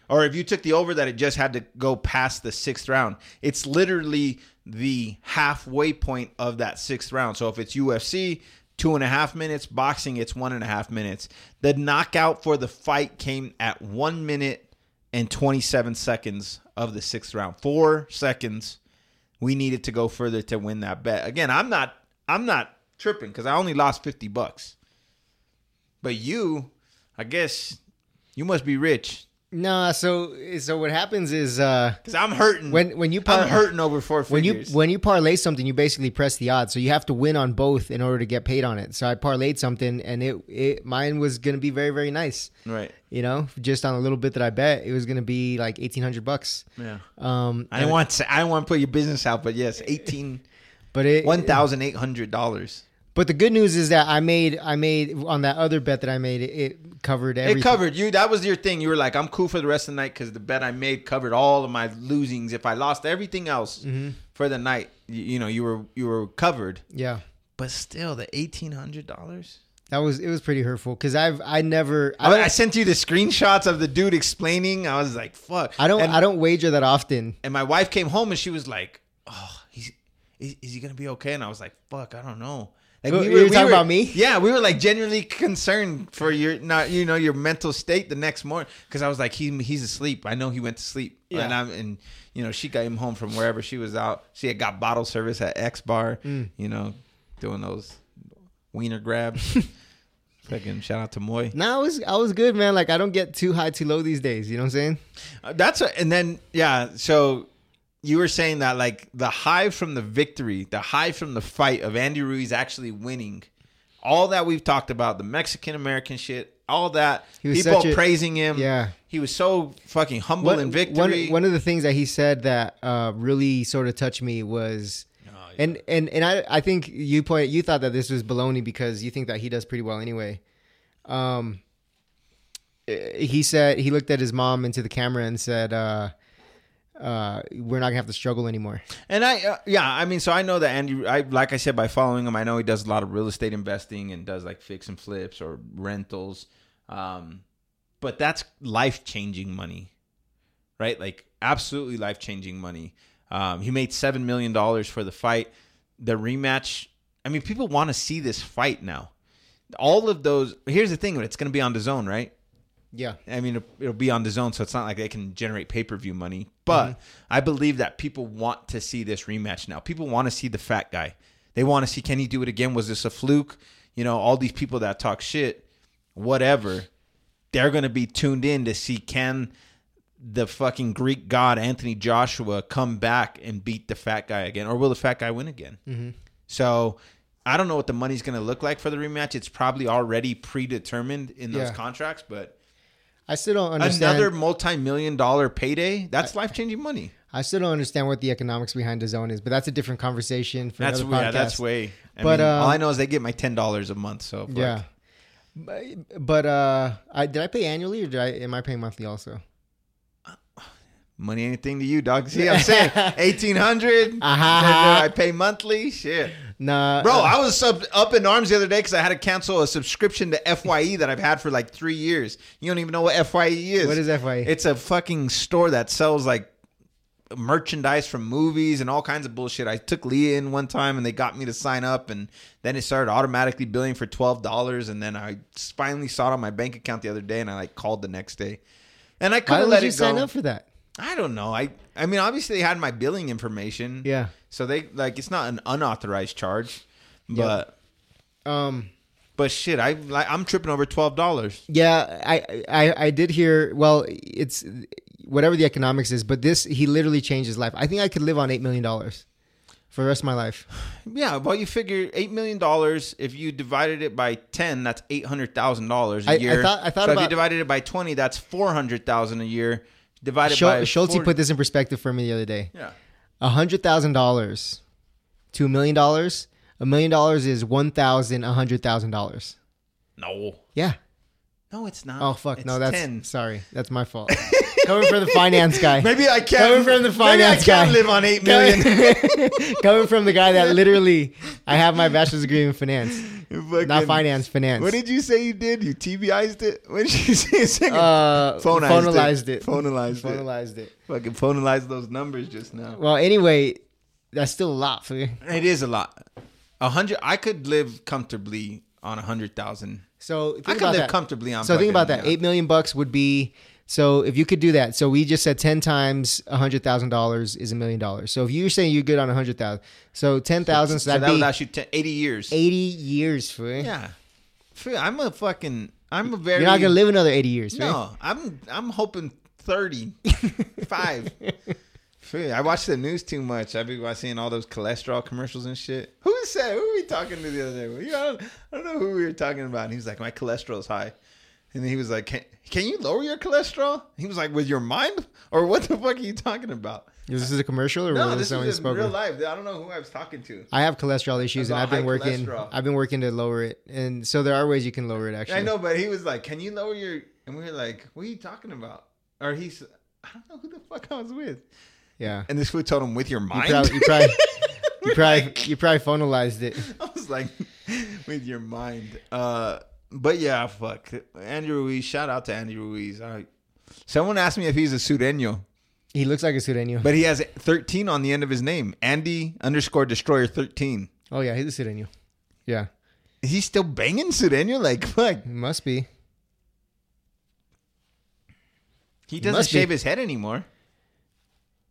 or if you took the over, that it just had to go past the sixth round. It's literally the halfway point of that sixth round. So if it's UFC, two and a half minutes, boxing, it's one and a half minutes. The knockout for the fight came at one minute and 27 seconds of the sixth round. Four seconds we needed to go further to win that bet. Again, I'm not I'm not tripping because I only lost 50 bucks. But you, I guess you must be rich
Nah. So so what happens is uh,
because I'm hurting.
when when you par-
I'm hurting over four figures.
when you when you parlay something, you basically press the odds. So you have to win on both in order to get paid on it. So I parlayed something, and it, it mine was gonna be very very nice.
right.
You know, just on a little bit that I bet, it was gonna be like eighteen hundred bucks.
Yeah.
Um,
I didn't want to, I didn't want to put your business out, but yes, 18
but it
$1,800.
But the good news is that I made I made on that other bet that I made it, it covered everything.
It covered you. That was your thing. You were like, I'm cool for the rest of the night because the bet I made covered all of my losings. If I lost everything else mm-hmm. for the night, you, you know, you were you were covered.
Yeah,
But still, the eighteen hundred dollars.
that was it was pretty hurtful because I've I never I
I, I sent you the screenshots of the dude explaining. I was like, "Fuck."
I don't
And,
I don't wager that often.
and my wife came home and she was like, "Oh, he's is, is he gonna be okay?" And I was like, "Fuck, I don't know." Like
You- you were talking about me?
Yeah, we were like genuinely concerned for your not you know your mental state the next morning because I was like he he's asleep. I know he went to sleep.
Yeah.
And I'm and you know she got him home from wherever she was out. She had got bottle service at X Bar.
Mm.
You know, doing those wiener grabs. Fucking shout out to Moy.
No, I was I was good, man. Like I don't get too high, too low these days. You know what I'm saying?
Uh, That's a, and then yeah. So you were saying that like the high from the victory, the high from the fight of Andy Ruiz actually winning, all that we've talked about, the Mexican American shit, all that people
a-
praising him.
Yeah.
he was so fucking humble
One,
in victory.
one, one of the things that he said that uh, really sort of touched me was, and and and I I think you point you thought that this was baloney because you think that he does pretty well anyway. Um, he said he looked at his mom into the camera and said, uh, uh, "We're not gonna have to struggle anymore."
And I, uh, yeah, I mean, so I know that Andy. I like I said by following him, I know he does a lot of real estate investing and does like fix and flips or rentals. Um, but that's life changing money, right? Like absolutely life changing money. Um, he made seven million dollars for the fight. The rematch. I mean, people want to see this fight now. All of those. Here's the thing: it's to be on the zone, right?
Yeah,
I mean, it'll, it'll be on DAZN, so it's not like they can generate pay per view money. But I believe that people want to see this rematch now. People want to see the fat guy. They want to see can he do it again? Was this a fluke? You know, all these people that talk shit, whatever, they're going to be tuned in to see can the fucking Greek god Anthony Joshua come back and beat the fat guy again, or will the fat guy win again?
Mm-hmm.
So I don't know what the money's going to look like for the rematch. It's probably already predetermined in those
Yeah.
contracts, but
I still don't understand.
another multi-million dollar payday that's life-changing money
I still don't understand what the economics behind DAZN is, but that's a different conversation for
that's
another podcast.
yeah, that's way I
But,
mean, all
um,
i know is they get my $10 a month so fuck.
yeah. But, but uh, I did I pay annually or did I am I paying monthly also?
Money anything to you dog see i'm saying 1800
Uh-huh.
i pay monthly shit
Nah,
bro
uh,
i was up, up in arms the other day because i had to cancel a subscription to fye that i've had for like three years you don't even know what fye is
what is FYE?
It's a fucking store that sells like merchandise from movies and all kinds of bullshit. I took Leah in one time and they got me to sign up and then it started automatically billing for twelve dollars and then I finally saw it on my bank account the other day and I like called the next day. And I could
Why
have
would
let
you
it
sign up for that?
I don't know. I I mean obviously they had my billing information.
Yeah.
So they like it's not an unauthorized charge. But
Um.
but shit, I like I'm tripping over twelve dollars.
Yeah, I, I I did hear. Well, it's whatever the economics is, but this he literally changed his life. I think I could live on eight million dollars for the rest of my life.
Yeah, well, you figure eight million dollars. If you divided it by ten, that's eight hundred thousand dollars a
I- I
year.
thought- I thought
so if you divided it by twenty, that's four hundred thousand a year. Divided
Schul-
by
Schulte
40
put this in perspective for me the other day.
Yeah,
A hundred thousand dollars to a million dollars. A million dollars is one thousand a hundred thousand dollars.
no,
Yeah.
no, it's not.
Oh fuck.
It's
no, that's
10.
sorry. That's my fault. Coming from the finance guy.
Maybe I can't.
Coming from the finance
maybe I can't
guy.
live on eight million.
Coming from the guy that literally, I have my bachelor's degree in finance,
Fucking-
not finance, finance.
What did you say you did? You TBI'd it? What did you say? Second?
uh,
Phonized
phonalized
it.
it.
Phonalized it.
Phonalized it.
Fucking phonalized those numbers just now.
Well, anyway, that's still a lot for you.
It is a lot. A hundred. I could live comfortably on a hundred thousand.
So
I could live
that.
comfortably on.
So think about that. Eight million bucks would be. So if you could do that, so we just said ten times a hundred thousand dollars is a million dollars. So if you're saying you're good on a hundred thousand, so ten thousand, so,
So that
that'd
last you 10, 80 years.
eighty years for.
Yeah. I'm a fucking. I'm a very.
You're not gonna live another eighty years, right?
No, I'm. I'm hoping thirty five. I watch the news too much. I've been seeing all those cholesterol commercials and shit. Who said? Who were we talking to the other day? You I, don't, I don't know who we were talking about. And he was like, "My cholesterol's high," and then he was like, "Can, can you lower your cholesterol?" He was like, "With your mind, or what the fuck are you talking about?"
This Is this a commercial or
No,
was
this
you
is in
spoke
real life. I don't know who I was talking to.
I have cholesterol issues, and I've been working.
cholesterol.
I've been working to lower it, and so there are ways you can lower it. Actually,
I know, but he was like, "Can you lower your?" And we were like, "What are you talking about?" Or he's, I don't know who the fuck I was with.
Yeah,
And this food told him, "With your
you
mind."
probably, you probably, you probably,
like-
you probably phonalized it.
I was like, "With your mind." Uh, but yeah, fuck Andrew Ruiz. Shout out to Andy Ruiz. I, someone asked me if he's a Sureño,
He looks like a Sureño.
but he has thirteen on the end of his name. Andy underscore Destroyer thirteen.
oh yeah, he's a Sureño. Yeah,
Is he still banging Sureño? Like, fuck.
must be.
He doesn't
must be.
shave his head anymore.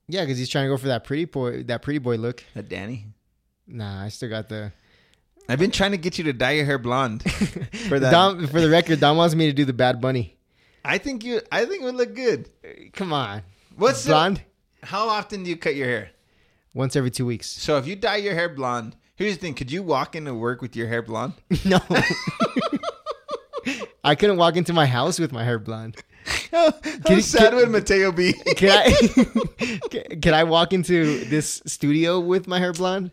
Yeah, because he's trying to go for that pretty boy, that pretty boy look.
That Danny.
Nah, I still got the.
I've been trying to get you to dye your hair blonde for that.
Dom, for the record, Dom wants me to do the Bad Bunny.
I think you. I think it would look good.
Come on,
What's the,
blonde
how often do you cut your hair?
once every two weeks.
So if you dye your hair blonde, here's the thing: could you walk into work with your hair blonde?
no, I couldn't walk into my house with my hair blonde.
How
you-
sad
can-
would Mateo be?
Can I? can- can I walk into this studio with my hair blonde?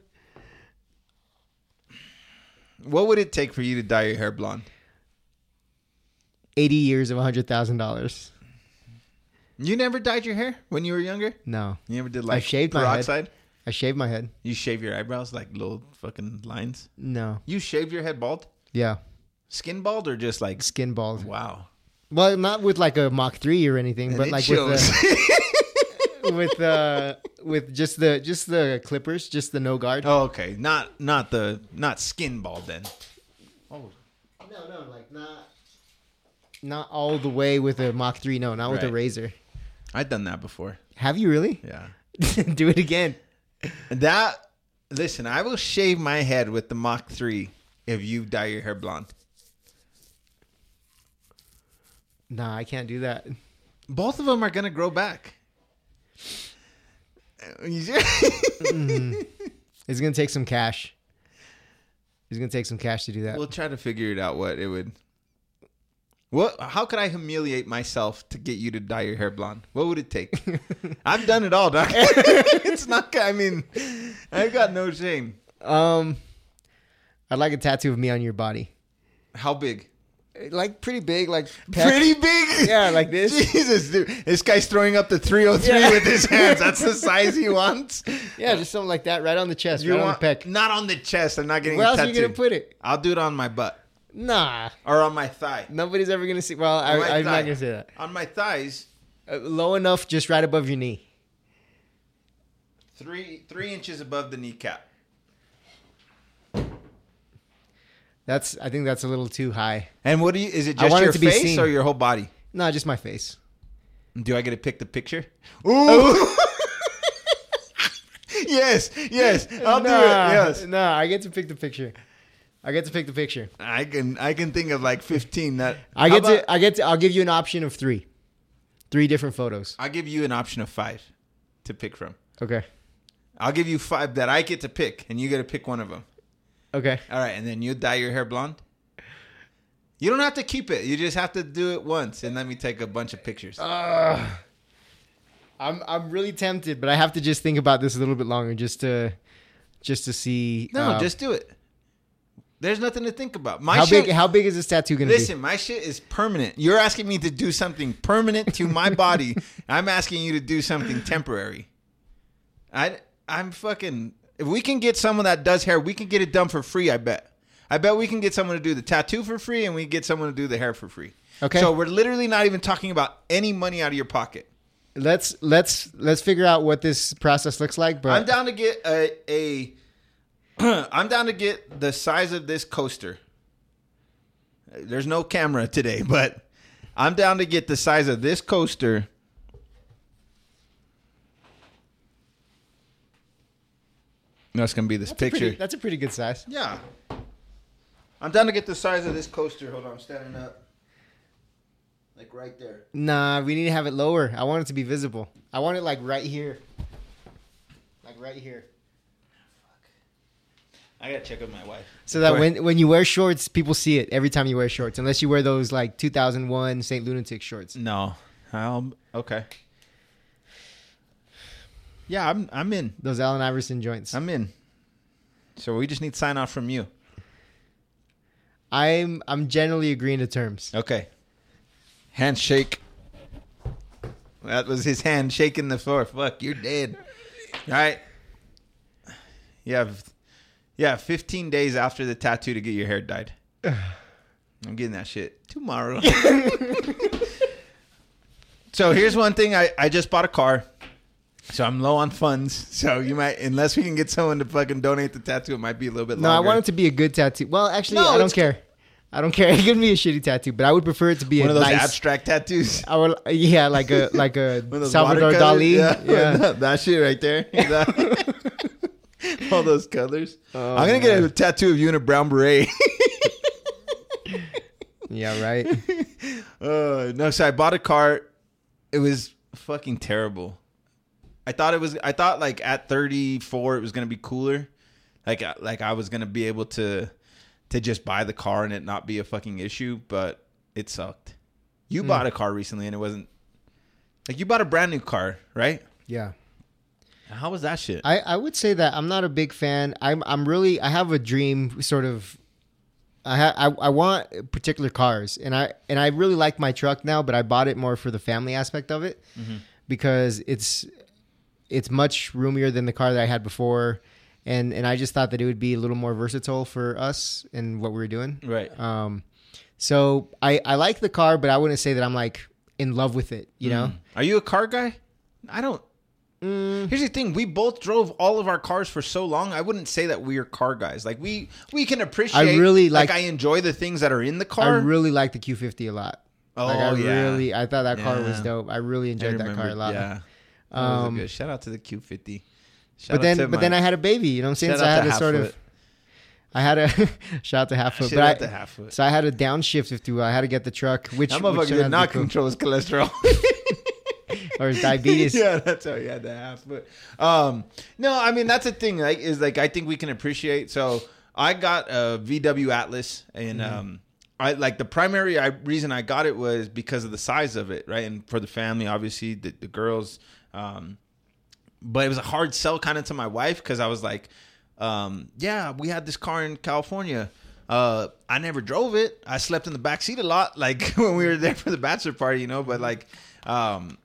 What would it take for you to dye your hair blonde?
80 years of $100,000.
You never dyed your hair when you were younger.
No.
You never did like
shaved my head.
peroxide.
I shaved my head.
You shave your eyebrows like little fucking lines.
No.
You shaved your head bald,
Yeah.
skin bald, or just like
Skin bald.
wow.
Well, not with like a Mach 3 or anything, but
it
like
shows.
with the, with uh with just the just the clippers, just the no guard.
oh, okay, not not the not skin bald then. Oh,
No, no, like not not all the way with a Mach 3. No, not with a razor.
I've done that before.
Have you really?
Yeah.
Do it again.
That listen, I will shave my head with the Mach three if you dye your hair blonde.
Nah, I can't do that.
Both of them are gonna grow back. You sure?
It's gonna take some cash. It's gonna take some cash to do that.
we'll try to figure it out. What it would. What? How could I humiliate myself to get you to dye your hair blonde? What would it take? I've done it all, doc. it's not. I mean, I've got no shame.
Um, I'd like a tattoo of me on your body,
How big?
Like pretty big, like
Pretty big.
Yeah, like this.
Jesus, dude, this guy's throwing up the 303
Yeah.
with his hands. That's the size he wants.
Yeah, just something like that, right on the chest,
You
right
want
on the pec.
not on the chest. I'm not getting
Where else are you gonna put it?
I'll do it on my butt
Nah,
or on my thigh.
nobody's ever gonna see. Well, I,
On my
I'm
thigh.
not gonna say that.
On my thighs,
Uh, low enough, just right above your knee.
three three inches above the kneecap.
That's. I think that's a little too high.
And what do you? Is it just
it
your
to
face
seen.
or your whole body?
No, just my face.
Do I get to pick the picture? Ooh. Oh. yes, yes. I'll do it.
Nah,
Yes.
Nah, I get to pick the picture. I get to pick the picture.
I can I can think of like 15 that
I get
about-
to. I get to. I'll give you an option of three. Three different photos.
I'll give you an option of 5 to pick from.
Okay.
I'll give you 5 that I get to pick and you get to pick one of them.
Okay.
All right, and then you dye your hair blonde. You don't have to keep it. You just have to do it once and let me take a bunch of pictures.
Uh, I'm I'm really tempted, but I have to just think about this a little bit longer, just to just to see.
no,
uh,
just do it. There's nothing to think about. My
how
shit,
big. How big is this tattoo gonna be?
Listen, my shit is permanent. You're asking me to do something permanent to my body. I'm asking you to do something temporary. I I'm fucking if we can get someone that does hair, we can get it done for free, I bet. I bet we can get someone to do the tattoo for free and we get someone to do the hair for free.
Okay.
So we're literally not even talking about any money out of your pocket.
Let's let's let's figure out what this process looks like. But
I'm down to get a a I'm down to get the size of this coaster. There's no camera today, but I'm down to get the size of this coaster. That's gonna be this
that's a
picture.
pretty, that's a pretty good size.
yeah. I'm down to get the size of this coaster. Hold on, I'm standing up. Like right there.
Nah, we need to have it lower. I want it to be visible. I want it like right here. Like right here.
I gotta check with my wife.
So that when when you wear shorts, people see it every time you wear shorts. Unless you wear those like 2001 St. Lunatic shorts.
No. I'll, okay. Yeah, I'm I'm in.
Those Allen Iverson joints.
I'm in. So we just need sign off from you.
I'm I'm generally agreeing to terms.
Okay. Handshake. That was his hand shaking the floor. Fuck, you're dead. All right. You have, yeah, 15 days after the tattoo to get your hair dyed. I'm getting that shit tomorrow. so here's one thing. I, I just bought a car. So I'm low on funds. So you might, unless we can get someone to fucking donate the tattoo, it might be a little bit
No, I want it to be a good tattoo. Well, actually,
No,
I don't care. I don't care. It can be a shitty tattoo, but I would prefer it to be
one
a
of those
nice.
abstract tattoos.
I would, yeah, like a like a
One of those
Salvador? Dali.
Yeah,
Yeah.
that, that shit right there. All those colors.
Oh,
I'm gonna get a tattoo of you in a brown beret.
yeah, right.
uh, no, so I bought a car. It was fucking terrible. I thought it was. I thought like at 34 it was gonna be cooler. Like uh, like I was gonna be able to to just buy the car and it not be a fucking issue, but it sucked. You bought a car recently and it wasn't. Like you bought a brand new car, right?
Yeah.
How was that shit?
I, I would say that I'm not a big fan. I'm I'm really I have a dream sort of I, ha- I I want particular cars, and I and I really like my truck now, but I bought it more for the family aspect of it
Mm-hmm.
because it's it's much roomier than the car that I had before, and and I just thought that it would be a little more versatile for us and what we were doing.
Right.
Um, so I I like the car, but I wouldn't say that I'm like in love with it. You know.
Mm. Are you a car guy? I don't.
Mm.
Here's the thing: we both drove all of our cars for so long. I wouldn't say that we are car guys. Like we we can appreciate.
I really
like.
like-
I enjoy the things that are in the car.
I really like the Q50 a lot.
oh
like I
yeah,
really, I thought that car was dope. I really
I
enjoyed that car a lot.
Yeah, that was a
Um,
good. Shout out to the Q50. Shout
but then,
to
but then I had a baby. You know what I'm saying? So I had
to
to sort of, I had a shout out to half foot, but
to
I,
Halffoot.
so I had a downshift if will. I had to get the truck, which,
That motherfucker did not
to
control his cholesterol.
or his diabetes.
yeah, that's how he had the half. But um, no, I mean that's the thing. Like, is like I think we can appreciate. So I got a VW Atlas, and
Mm-hmm.
um, I like the primary I, reason I got it was because of the size of it, right? And for the family, obviously, the, the girls. Um, but it was a hard sell kind of to my wife because I was like, um, yeah, we had this car in California. Uh, I never drove it. I slept in the back seat a lot, like when we were there for the bachelor party, you know. But like, um,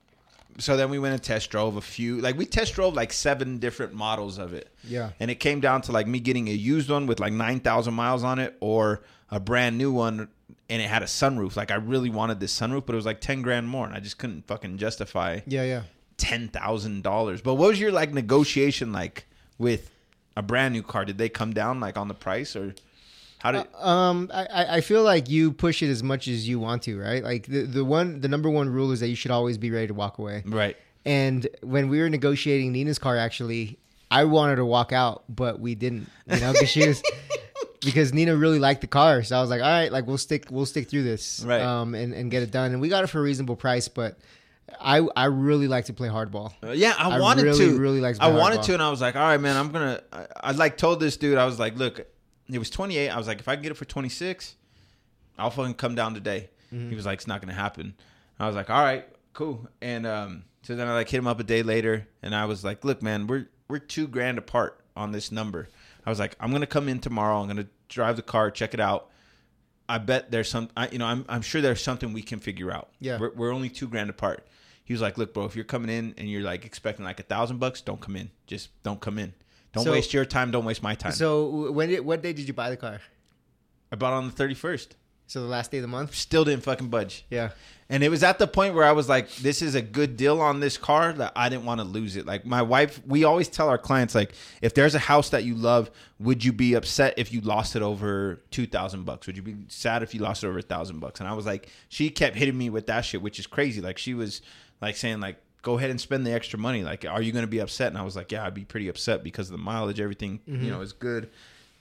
so then we went and test drove a few. Like we test drove like seven different models of it.
Yeah.
And it came down to like me getting a used one with like nine thousand miles on it, or a brand new one, and it had a sunroof. Like I really wanted this sunroof, but it was like ten grand more, and I just couldn't fucking justify
Yeah, yeah.
Ten thousand dollars. But what was your like negotiation like with a brand new car? Did they come down like on the price or how did?
Um, I- I, I feel like you push it as much as you want to, right? Like the, the one, the number one rule is that you should always be ready to walk away.
right.
And when we were negotiating Nina's car, actually, I wanted to walk out, but we didn't, you know, because she was because Nina really liked the car. So I was like, all right, like we'll stick, we'll stick through this,
Right.
Um, and and get it done. And we got it for a reasonable price, but I I really like to play hardball.
Uh, yeah, I,
I
wanted
really,
to.
really like
I wanted
Hardball.
to, and I was like, all right, man, I'm gonna. I, I like told this dude, I was like, look, it was 28. I was like, if I can get it for 26, I'll fucking come down today.
Mm-hmm.
He was like, it's not gonna happen. I was like, all right, cool. And um, so then I like hit him up a day later, and I was like, look, man, we're we're two grand apart on this number. I was like, I'm gonna come in tomorrow. I'm gonna drive the car, check it out. I bet there's some, I, you know, I'm, I'm sure there's something we can figure out.
Yeah.
We're, we're only two grand apart. He was like, look, bro, if you're coming in and you're like expecting like a thousand bucks, don't come in. Just don't come in. Don't
So-
waste your time. Don't waste my time.
So when did what day did you buy the car?
I bought on the 31st.
So the last day of the month.
Still didn't fucking budge.
Yeah.
And it was at the point where I was like, this is a good deal on this car that I didn't want to lose it. Like my wife, we always tell our clients, like, if there's a house that you love, would you be upset if you lost it over two thousand bucks? Would you be sad if you lost it over a thousand bucks? And I was like, she kept hitting me with that shit, which is crazy. Like she was like saying, like, go ahead and spend the extra money. Like, are you gonna be upset? And I was like, yeah, I'd be pretty upset because of the mileage, everything, you mm-hmm. know, is good.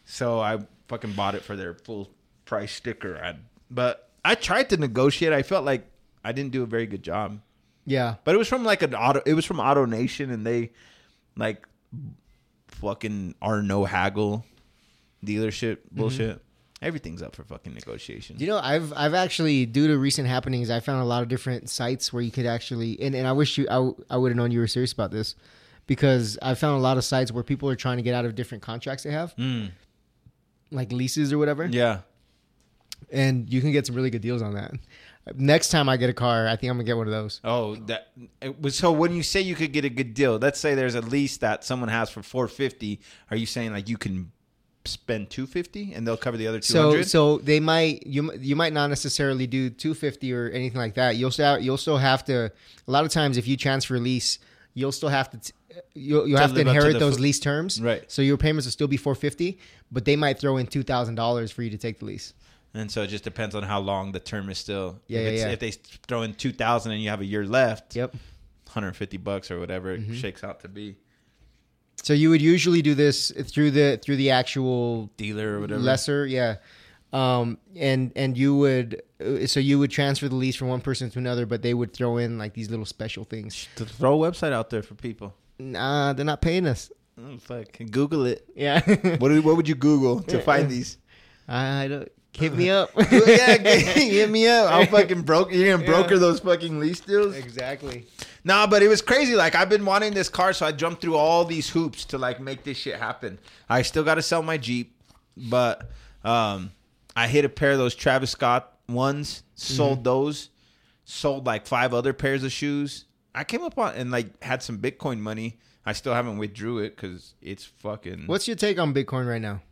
So I fucking bought it for their full price sticker. I, but I tried to negotiate. I felt like I didn't do a very good job.
Yeah.
But it was from like an auto. It was from Auto Nation, and they like fucking are no haggle dealership mm-hmm. bullshit. Everything's up for fucking negotiation.
You know, I've I've actually due to recent happenings, I found a lot of different sites where you could actually and, and I wish you I, I would have known you were serious about this because I found a lot of sites where people are trying to get out of different contracts they have,
Mm,
like leases or whatever,
yeah.
and you can get some really good deals on that. Next time I get a car, I think I'm gonna get one of those.
Oh, that it was so. When you say you could get a good deal, let's say there's a lease that someone has for four fifty. Are you saying like you can spend two fifty and they'll cover the other two
So so they might you you might not necessarily do 250 or anything like that. You'll still you'll still have to. A lot of times, if you transfer lease, you'll still have to. T- You'll, you'll
To
have to
up to
inherit those lease terms,
Right.
So your payments will still be 450, but they might throw in two thousand dollars for you to take the lease.
And so it just depends on how long the term is still.
Yeah,
if,
yeah, yeah.
if they throw in two thousand and you have a year left,
Yep.
150 bucks or whatever it
Mm-hmm.
shakes out to be.
So you would usually do this through the through the actual
Dealer or whatever.
lessor, yeah. Um, and and you would uh, so you would transfer the lease from one person to another, but they would throw in like these little special things.
to throw a website out there for people.
Nah, they're not paying us.
Oh, fuck. Google it.
Yeah.
What do, what would you Google to find these?
I don't. Hit me up.
yeah, hit me up. I'll fucking broker. You're gonna broker
Yeah.
those fucking lease deals.
exactly.
Nah, but it was crazy. Like I've been wanting this car, so I jumped through all these hoops to like make this shit happen. I still got to sell my Jeep, but um, I hit a pair of those Travis Scott ones, sold
Mm-hmm.
those, sold like five other pairs of shoes. I came up on and like had some Bitcoin money. I still haven't withdrew it because it's fucking.
What's your take on Bitcoin right now?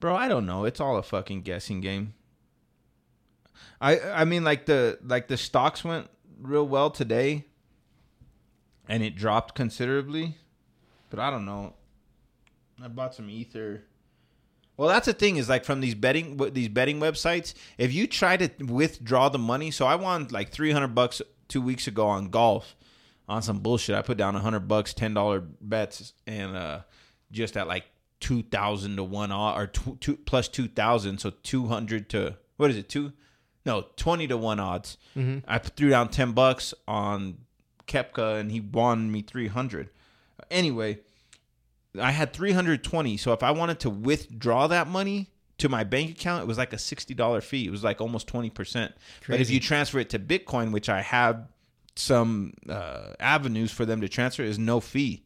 Bro, I don't know. It's all a fucking guessing game. I I mean like the like the stocks went real well today and it dropped considerably. But I don't know. I bought some ether. Well, that's the thing is like from these betting these betting websites, if you try to withdraw the money, so I won like 300 bucks 2 weeks ago on golf on some bullshit. I put down 100 bucks, $10 bets and uh just at like 2000 to 1 odd or two, two, plus 2000, so 200 to what is it? 2 no, 20 to 1 odds. I threw down 10 bucks on Koepka and he won me 300. Anyway, I had 320. So if I wanted to withdraw that money to my bank account, it was like a $60 fee. It was like almost 20%. But if you transfer it to Bitcoin, which I have some uh, avenues for them to transfer, is no fee.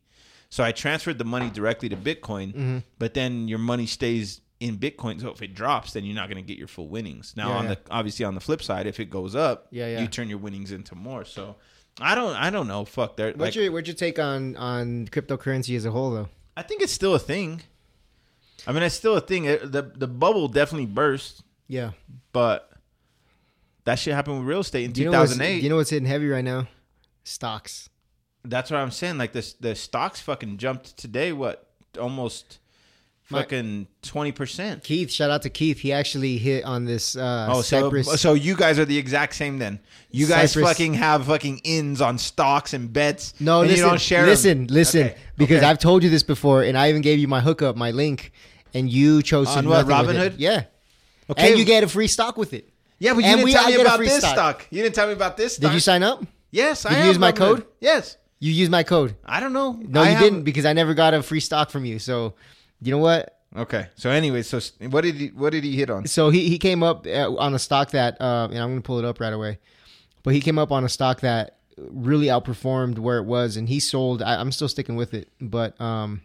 So I transferred the money directly to Bitcoin,
Mm-hmm.
but then your money stays in Bitcoin. So if it drops, then you're not going to get your full winnings. Now
Yeah,
on
yeah.
the obviously on the flip side, if it goes up,
Yeah, yeah.
you turn your winnings into more. So I don't I don't know. Fuck, there.
What's your what's your take on on cryptocurrency as a whole though?
I think it's still a thing. I mean, it's still a thing. It, the The bubble definitely burst,
Yeah.
but that shit happened with real estate in
two thousand
eight.
you know what's,
thousand eight.
you know what's hitting heavy right now? Stocks.
That's what I'm saying. Like this, the stocks fucking jumped today. What almost fucking twenty percent.
Keith, shout out to Keith. He actually hit on this uh
Oh, so
Cypress.
so you guys are the exact same then. You guys
Cypress-
fucking have fucking ins on stocks and bets.
no,
and
listen,
you don't share.
listen, listen,
Okay,
because
okay.
I've told you this before, and I even gave you my hookup, my link, and you chose to
On what, Robinhood?
Yeah,
okay.
and you get a free stock with it.
yeah, but you
and
didn't
we-
tell
I
me about this
stock.
stock. You didn't tell me about this. Stock.
Did you sign up?
Yes, I
Did you use my code?
Yes.
You used my code.
I don't know.
No,
I
you
have-
didn't because I never got a free stock from you. So, you know what?
Okay. So anyway, so what did he what did he hit on?
So he, he came up uh, on a stock that, uh, and I'm going to pull it up right away. But he came up on a stock that really outperformed where it was, and he sold. I, I'm still sticking with it, but um.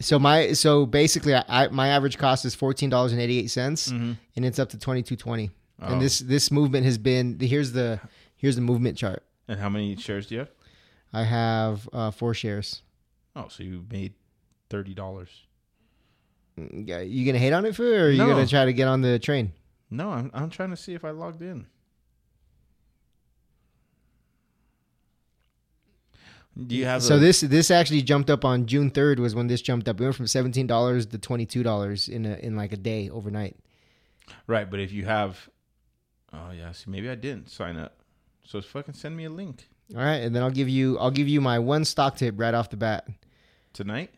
So my so basically, I, I my average cost is fourteen dollars and eighty eight cents, and it's up to twenty two twenty.
Oh.
And this this movement has been here's the here's the movement chart.
And how many shares do you have?
I have uh, four shares.
Oh, so you made thirty dollars.
Mm, yeah, You gonna hate on it for, or are you
No.
gonna try to get on the train?
No, I'm I'm trying to see if I logged in. Do you have
So
a-
this this actually jumped up on June third was when this jumped up. It went from seventeen dollars to twenty two dollars in a, in like a day overnight.
right? But if you have, oh yeah, see, maybe I didn't sign up. So fucking send me a link
All right, and then I'll give you I'll give you my one stock tip right off the bat
tonight.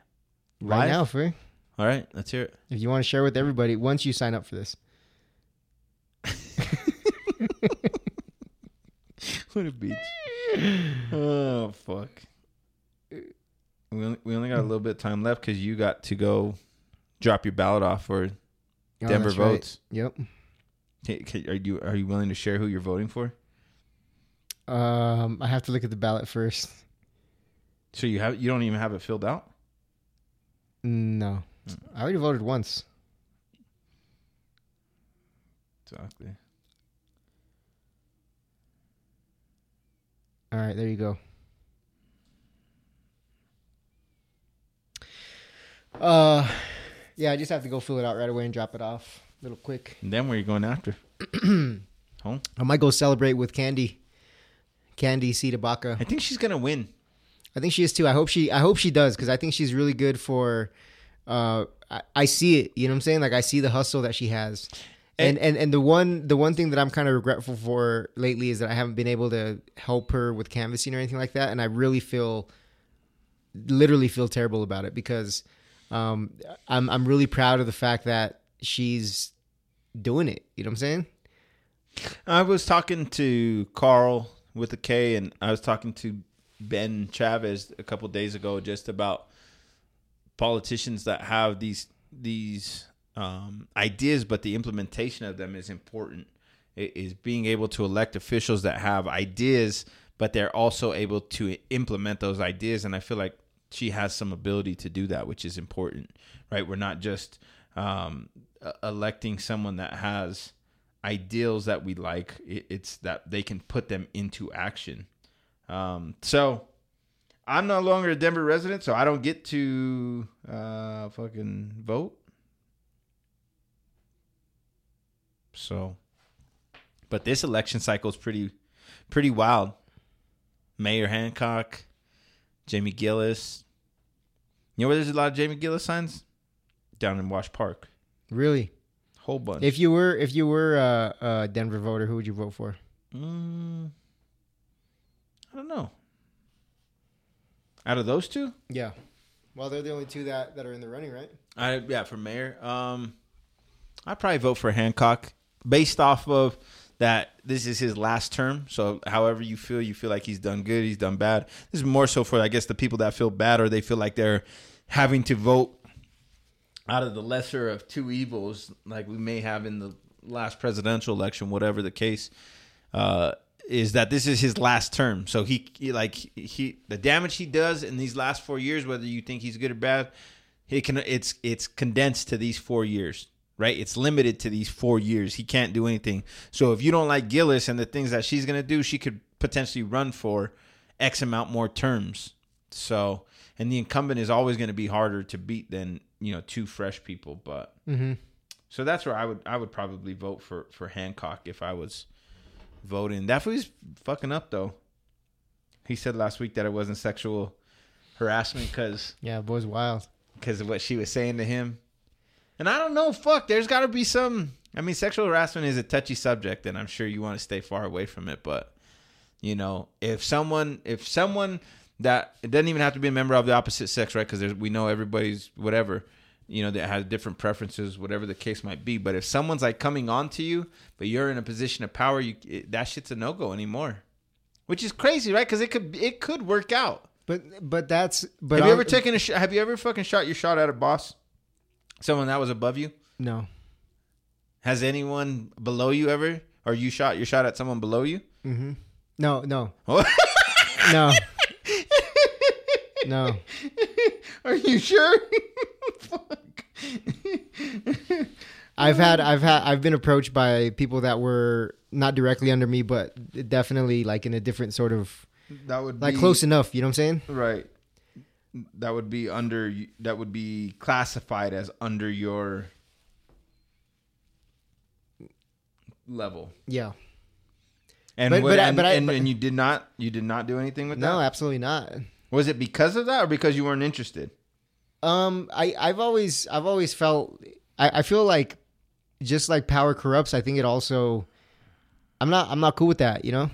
Right now, for
All right, let's hear it.
if you want to share with everybody once you sign up for this.
What a beach. oh fuck. We only, we only got a little bit of time left because you got to go drop your ballot off for
Oh,
Denver
that's right.
votes.
Yep.
Can- can- Are you are you willing to share who you're voting for?
Um, I have to look at the ballot first.
So you have you don't even have it filled out.
No, I already voted once.
Exactly.
All right, there you go. Uh, yeah, I just have to go fill it out right away and drop it off. A Little quick.
And then where are you going after? Home.
I might go celebrate with Candy. Candy Baca.
I think she's gonna win.
I think she is too. I hope she. I hope she does because I think she's really good for. Uh, I, I see it. You know what I'm saying? Like I see the hustle that she has. And, and and the one the one thing that I'm kind of regretful for lately is that I haven't been able to help her with canvassing or anything like that, and I really feel, literally feel terrible about it because, um, I'm I'm really proud of the fact that she's doing it. You know what I'm saying?
I was talking to Carl with a K, and I was talking to Ben Chavez a couple days ago just about politicians that have these these um, ideas, but the implementation of them is important. It is being able to elect officials that have ideas, but they're also able to implement those ideas. And I feel like she has some ability to do that, which is important, right? We're not just um, electing someone that has ideals that we like. It's that they can put them into action. Um, so I'm no longer a Denver resident, so I don't get to uh, fucking vote. So, but this election cycle is pretty, pretty wild. Mayor Hancock, Jamie Giellis. You know where there's a lot of Jamie Giellis signs? Down in Wash Park,
Really?
whole bunch.
If you were if you were a, a Denver voter, who would you vote for?
Mm, I don't know. Out of those two,
Yeah. Well, they're the only two that, that are in the running, right?
I yeah for mayor. Um, I probably vote for Hancock based off of that. This is his last term, so however you feel, you feel like he's done good, he's done bad. This is more so for I guess the people that feel bad or they feel like they're having to vote out of the lesser of two evils, like we may have in the last presidential election, whatever the case. Uh, is that this is his last term. So he, he like he the damage he does in these last four years, whether you think he's good or bad, he can it's it's condensed to these four years, right? It's limited to these four years. He can't do anything. So if you don't like Giellis and the things that she's gonna do, she could potentially run for X amount more terms. So and the incumbent is always going to be harder to beat than you know two fresh people. But
Mm-hmm.
so that's where I would I would probably vote for for Hancock if I was voting. That was fucking up though. He said last week that it wasn't sexual harassment because
Yeah, boy's wild.
because of what she was saying to him. And I don't know, fuck. There's got to be some. I mean, sexual harassment is a touchy subject, and I'm sure you want to stay far away from it. But you know, if someone, if someone that it doesn't even have to be a member of the opposite sex, right? Because we know everybody's whatever, you know, that has different preferences, whatever the case might be. But if someone's like coming on to you, but you're in a position of power, you it, that shit's a no go anymore. Which is crazy, right? Because it could it could work out.
But but that's but
have you
on-
ever taken a shot? Have you ever fucking shot your shot at a boss? Someone that was above you?
no.
Has anyone below you ever? Or you shot your shot at someone below you?
Mm-hmm. No, no, no, no.
Are you sure? Fuck.
I've had I've had I've been approached by people that were not directly under me, but definitely like in a different sort of
that would
like
be,
close enough. You know what I'm saying?
Right. That would be under. That would be classified as under your level.
Yeah.
And
But-
what-
but I-
and,
but I-
and, and you did not. You did not do anything with
No,
that.
No, absolutely not.
Was it because of that, or because you weren't interested?
Um, I I've always I've always felt I, I feel like just like power corrupts. I think it also I'm not I'm not cool with that. You know,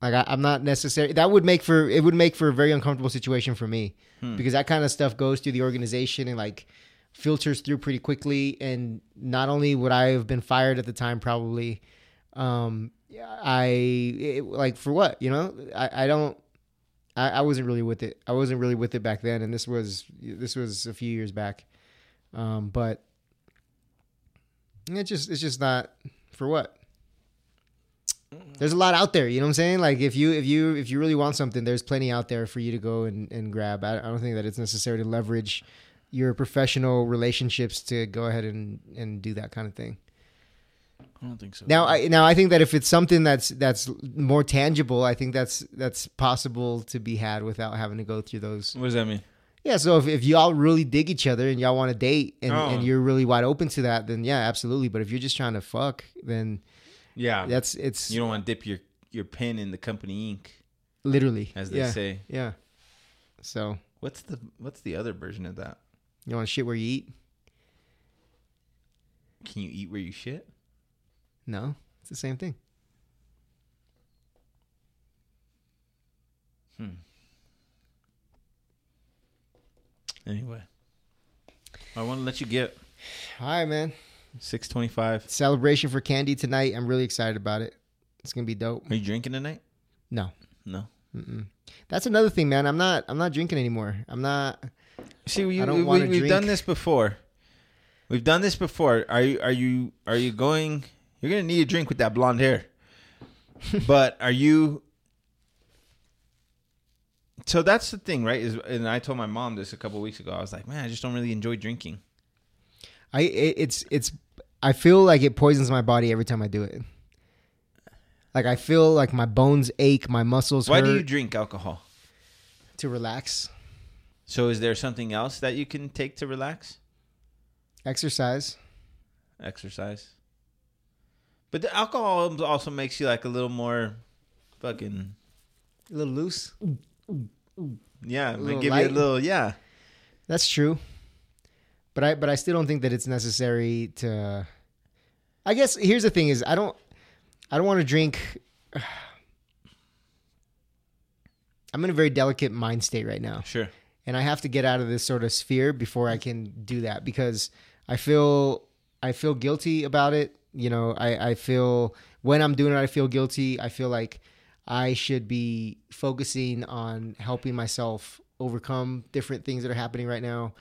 like I, I'm not necessary. That would make for it would make for a very uncomfortable situation for me
Hmm.
because that kind of stuff goes through the organization and like filters through pretty quickly. And not only would I have been fired at the time, probably, um, I it, like for what you know I I don't. I, I wasn't really with it. I wasn't really with it back then, and this was this was a few years back. Um, but it's just it's just not for what. There's a lot out there, you know what I'm saying? Like if you if you if you really want something, there's plenty out there for you to go and, and grab. I, I don't think that it's necessary to leverage your professional relationships to go ahead and, and do that kind of thing.
I don't think so.
Now, I now I think that if it's something that's that's more tangible, I think that's that's possible to be had without having to go through those.
what does that mean?
Yeah, so if, if y'all really dig each other and y'all want to date and,
Oh.
and you're really wide open to that, then yeah, absolutely. But if you're just trying to fuck, then
Yeah,
that's it's
you don't want to dip your your pen in the company ink,
literally
as they
yeah,
say.
Yeah. So
What's the what's the other version of that?
you want to shit where you eat?
Can you eat where you shit?
No, it's the same thing. Hmm.
Anyway, I want to let you get
All right, man.
six twenty five.
Celebration for Candy tonight. I'm really excited about it. It's gonna be dope.
Are you drinking tonight?
No,
No.
Mm-mm. that's another thing, man. I'm not. I'm not drinking anymore. I'm not.
See, we,
I don't
we, we, have
drink.
done this before. We've done this before. Are you are you are you going? You're gonna need a drink with that blonde hair. but are you? So that's the thing, right? Is and I told my mom this a couple weeks ago. I was like, man, I just don't really enjoy drinking.
I it's it's I feel like it poisons my body every time I do it. Like I feel like my bones ache, my muscles
Why
hurt
do you drink alcohol?
to relax,
So is there something else that you can take to relax?
exercise.
Exercise. But the alcohol also makes you like a little more fucking
A little loose.
yeah, it
little
might give you a little yeah.
That's true. But I but I still don't think that it's necessary to I guess here's the thing is I don't I don't want to drink I'm in a very delicate mind state right now.
Sure.
And I have to get out of this sort of sphere before I can do that because I feel I feel guilty about it. You know, I, I feel when I'm doing it I feel guilty. I feel like I should be focusing on helping myself overcome different things that are happening right now.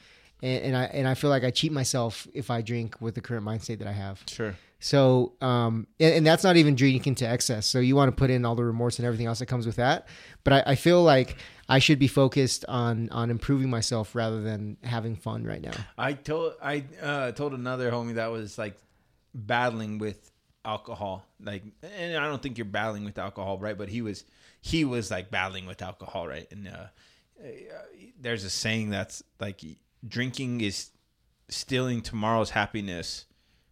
And, and I and I feel like I cheat myself if I drink with the current mind state that I have.
Sure.
So, um, and, and that's not even drinking to excess. So you want to put in all the remorse and everything else that comes with that. But I, I feel like I should be focused on on improving myself rather than having fun right now.
I told I uh, told another homie that was like battling with alcohol. Like, and I don't think you're battling with alcohol, right? But he was he was like battling with alcohol, right? And uh, uh, there's a saying that's like drinking is stealing tomorrow's happiness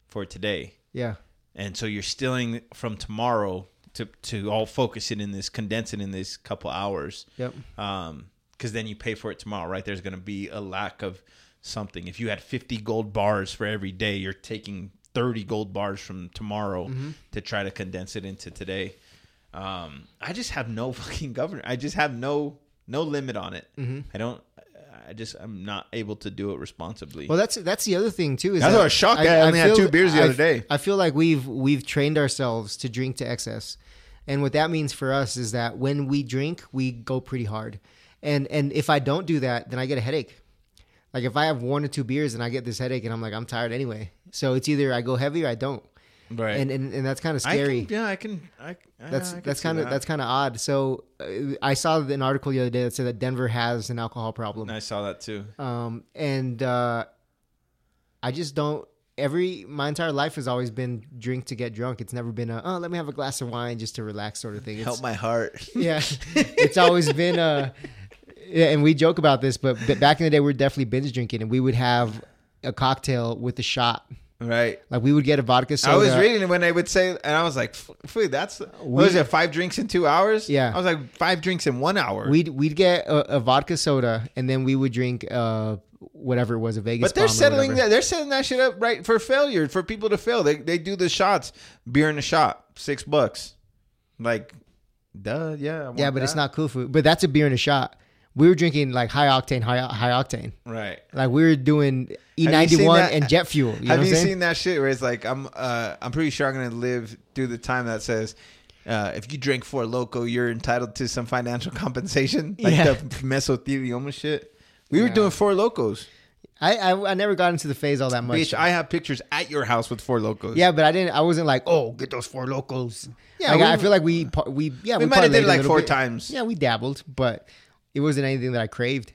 for today.
Yeah,
and so you're stealing from tomorrow to to all focus it in this condense it in this couple hours
Yep.
um because then you pay for it tomorrow right there's going to be a lack of something if you had 50 gold bars for every day you're taking 30 gold bars from tomorrow to try to condense it into today um i just have no fucking governor i just have no no limit on it i don't i just i'm not able to do it responsibly
Well, that's that's the other thing too. Is
That's
that
what I shocked at. I only had two beers the
I-
other day.
I feel like we've we've trained ourselves to drink to excess, and what that means for us is that when we drink, we go pretty hard, and and if I don't do that, then I get a headache. Like if I have one or two beers and I get this headache, and I'm like I'm tired anyway. So it's either I go heavy or I don't,
right
and and, and that's kind of
I
scary.
can, yeah i can i
that's
I can
that's kind of
that.
that's kind of odd. So uh, I saw an article the other day that said that Denver has an alcohol problem.
I saw that too.
um, and uh, I just don't. Every my entire life has always been drink to get drunk. It's never been a oh let me have a glass of wine just to relax sort of thing. It's,
Help my heart.
yeah, it's always been a. Yeah, and we joke about this, but, back in the day, we were definitely binge drinking, and we would have a cocktail with a shot.
right.
Like we would get a vodka soda.
I was reading when they would say, and I was like, "F- "Wait, that's what was it? Five drinks in two hours?"
Yeah.
I was like, five drinks in one hour."
We'd we'd get a, a vodka soda, and then we would drink uh whatever it was a Vegas.
but they're settling that. They're setting that shit up right for failure for people to fail. They they do the shots, beer in a shot, six bucks. Like, duh, yeah,
Yeah, but it's not cool food. But that's a beer in a shot. We were drinking like high octane, high high octane.
right.
Like we were doing E ninety one and jet fuel. You
Have you
saying?
seen that shit where it's like I'm uh I'm pretty sure I'm gonna live through the time that says uh, if you drink Four Loko, you're entitled to some financial compensation, like
Yeah.
the mesothelioma shit. We were doing Four Lokos,
I, I I never got into the phase all that much.
bitch. I have pictures at your house with Four Lokos.
yeah, but I didn't. I wasn't like, oh, get those Four Lokos.
Yeah,
like,
we-
I feel like we we yeah
we,
we,
might have did like four
bit.
times.
Yeah, we dabbled, but it wasn't anything that I craved.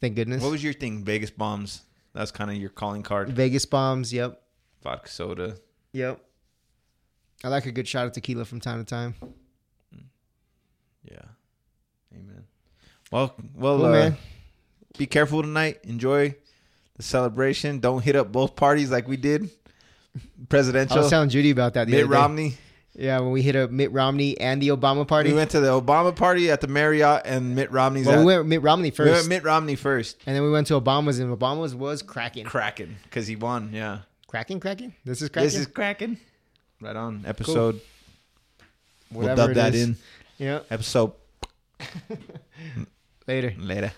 Thank goodness.
What was your thing? Vegas bombs. That's kind of your calling card.
Vegas bombs? Yep,
Vodka soda.
yep. I like a good shot of tequila from time to time.
Yeah. Amen. Well, well,
Cool,
uh,
man.
be careful tonight. Enjoy the celebration. Don't hit up both parties like we did. Presidential.
I was telling Judy about that. The
Mitt
other day.
Romney.
Yeah, when we hit up Mitt Romney and the Obama party.
We went to the Obama party at the Marriott, and Mitt Romney's
well,
at.
we went Mitt Romney first.
we went Mitt Romney first.
and then we went to Obama's, and Obama's was cracking,
Cracking because he won. Yeah.
cracking, cracking. This is cracking.
This is cracking. Right on. Episode. We'll
Whatever
dub that
is.
in.
Yeah.
Episode
Later.
later.